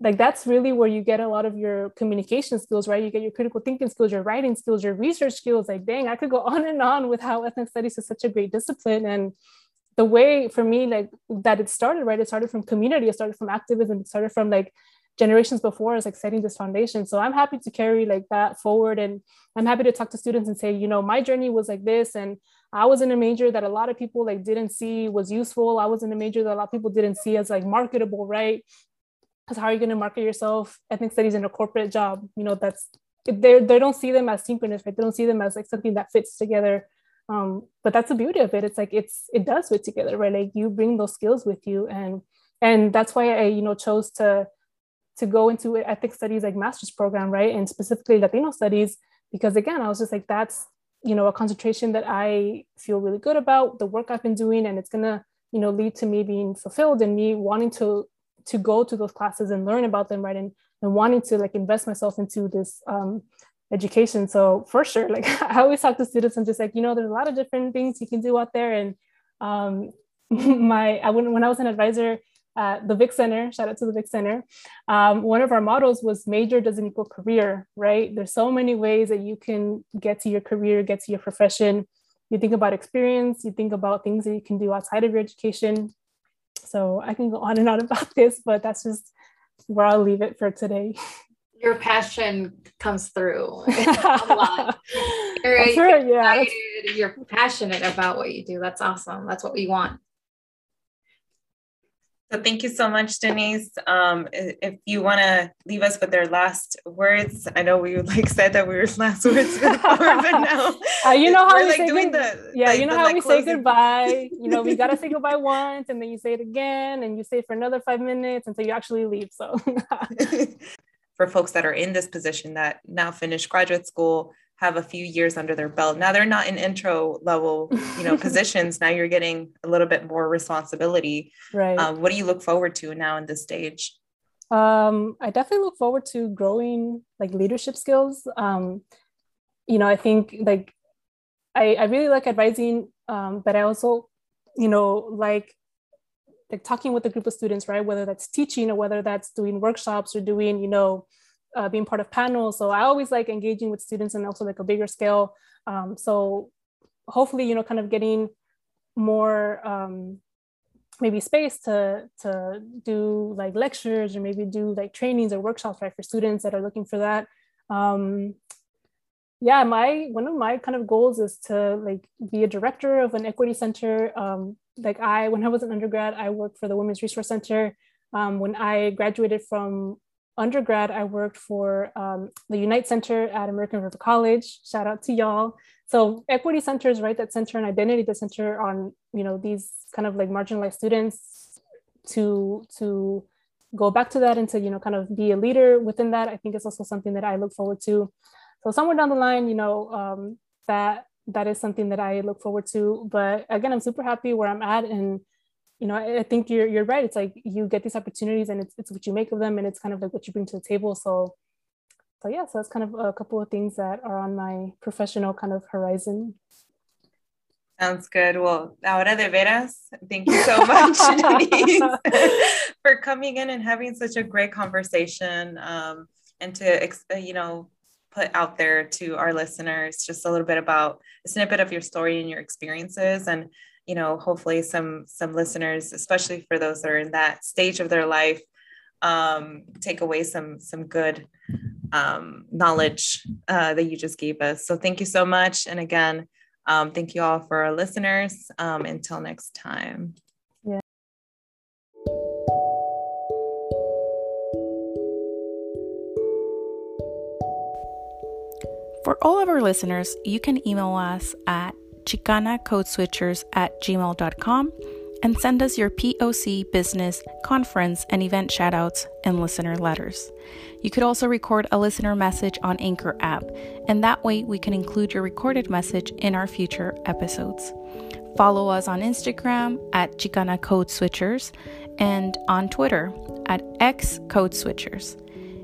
[SPEAKER 3] like that's really where you get a lot of your communication skills right? You get your critical thinking skills your writing skills your research skills. Like dang i could go *laughs* on and on with how ethnic studies is such a great discipline. And the way for me like that it started right? It started from community. It started from activism. It started from like generations before us like setting this foundation. So i'm happy to carry like that forward. And i'm happy to talk to students and say you know my journey was like this. And i was in a major that a lot of people like didn't see was useful. I was in a major that a lot of people didn't see as like marketable right because how are you going to market yourself? Ethnic studies in a corporate job you know that's they they don't see them as synchronous right? They don't see them as like something that fits together. Um, but that's the beauty of it. It's like it's it does fit together right? Like you bring those skills with you. And and that's why i you know chose to to go into ethnic studies like master's program right? And specifically latino studies because again i was just like that's you know a concentration that i feel really good about the work i've been doing and it's gonna you know lead to me being fulfilled and me wanting to to go to those classes and learn about them, right? And, and wanting to like invest myself into this um, education. So for sure, *laughs* like I always talk to students and just like, you know, there's a lot of different things you can do out there. And um, *laughs* my, I when, when I was an advisor at the Vic Center, shout out to the Vic Center, um, one of our models was major doesn't equal career, right? There's so many ways that you can get to your career, get to your profession. You think about experience, you think about things that you can do outside of your education. So I can go on and on about this, but that's just where I'll leave it for today.
[SPEAKER 1] Your passion comes through *laughs* a lot. *laughs* You're,
[SPEAKER 3] right, yeah.
[SPEAKER 1] you're passionate about what you do. That's awesome. That's what we want.
[SPEAKER 2] So thank you so much, Denise. Um, if you want to leave us with their last words, I know we would like said that we were *laughs* last words before, *laughs* but now
[SPEAKER 3] uh, you know how we like say doing good, the yeah, like, you know the, how like, we say goodbye. *laughs* you know, we gotta say goodbye once, and then you say it again, and you say it for another five minutes until you actually leave. So,
[SPEAKER 2] for folks that are in this position that now finish graduate school, have a few years under their belt. Now they're not in intro level, you know, *laughs* positions. Now you're getting a little bit more responsibility.
[SPEAKER 3] Right.
[SPEAKER 2] Um, what do you look forward to now in this stage?
[SPEAKER 3] Um, I definitely look forward to growing like leadership skills. Um, you know, I think like I, I really like advising, um, but I also, you know, like like talking with a group of students, right? Whether that's teaching or whether that's doing workshops or doing, you know, uh, being part of panels. So I always like engaging with students and also like a bigger scale. Um, so hopefully, you know, kind of getting more um, maybe space to to do like lectures or maybe do like trainings or workshops right for students that are looking for that. Um, yeah, my one of my kind of goals is to like be a director of an equity center. Um, like I, when I was an undergrad, I worked for the Women's Resource Center. Um, when I graduated from undergrad, I worked for um, the Unite Center at American River College. Shout out to y'all. So equity centers, right, that center and identity that center on, you know, these kind of like marginalized students to to go back to that and to, you know, kind of be a leader within that. I think it's also something that I look forward to. So somewhere down the line, you know, um, that that is something that I look forward to. But again, I'm super happy where I'm at and you know, I, I, think you're you're right. It's like you get these opportunities, and it's it's what you make of them, and it's kind of like what you bring to the table. So, so yeah, so that's kind of a couple of things that are on my professional kind of horizon.
[SPEAKER 2] Sounds good. Well, ahora de veras, thank you so much, *laughs* *laughs* for coming in and having such a great conversation, um, and to you know put out there to our listeners just a little bit about a snippet of your story and your experiences and you know hopefully some some listeners especially for those that are in that stage of their life um, take away some some good um, knowledge uh, that you just gave us. So thank you so much. And again um, thank you all for our listeners. Um, until next time. Yeah.
[SPEAKER 4] For all of our listeners, you can email us at chicanacodeswitchers at gmail.com and send us your POC business, conference, and event shoutouts and listener letters. You could also record a listener message on Anchor app, and that way we can include your recorded message in our future episodes. Follow us on Instagram at Chicana Code Switchers and on Twitter at X Code Switchers.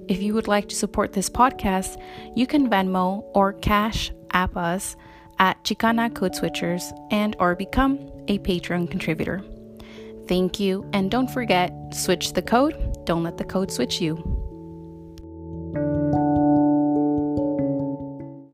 [SPEAKER 4] If you would like to support this podcast, you can Venmo or Cash App us at Chicana Code Switchers and or become a Patreon contributor. Thank you, and don't forget, switch the code, don't let the code switch you.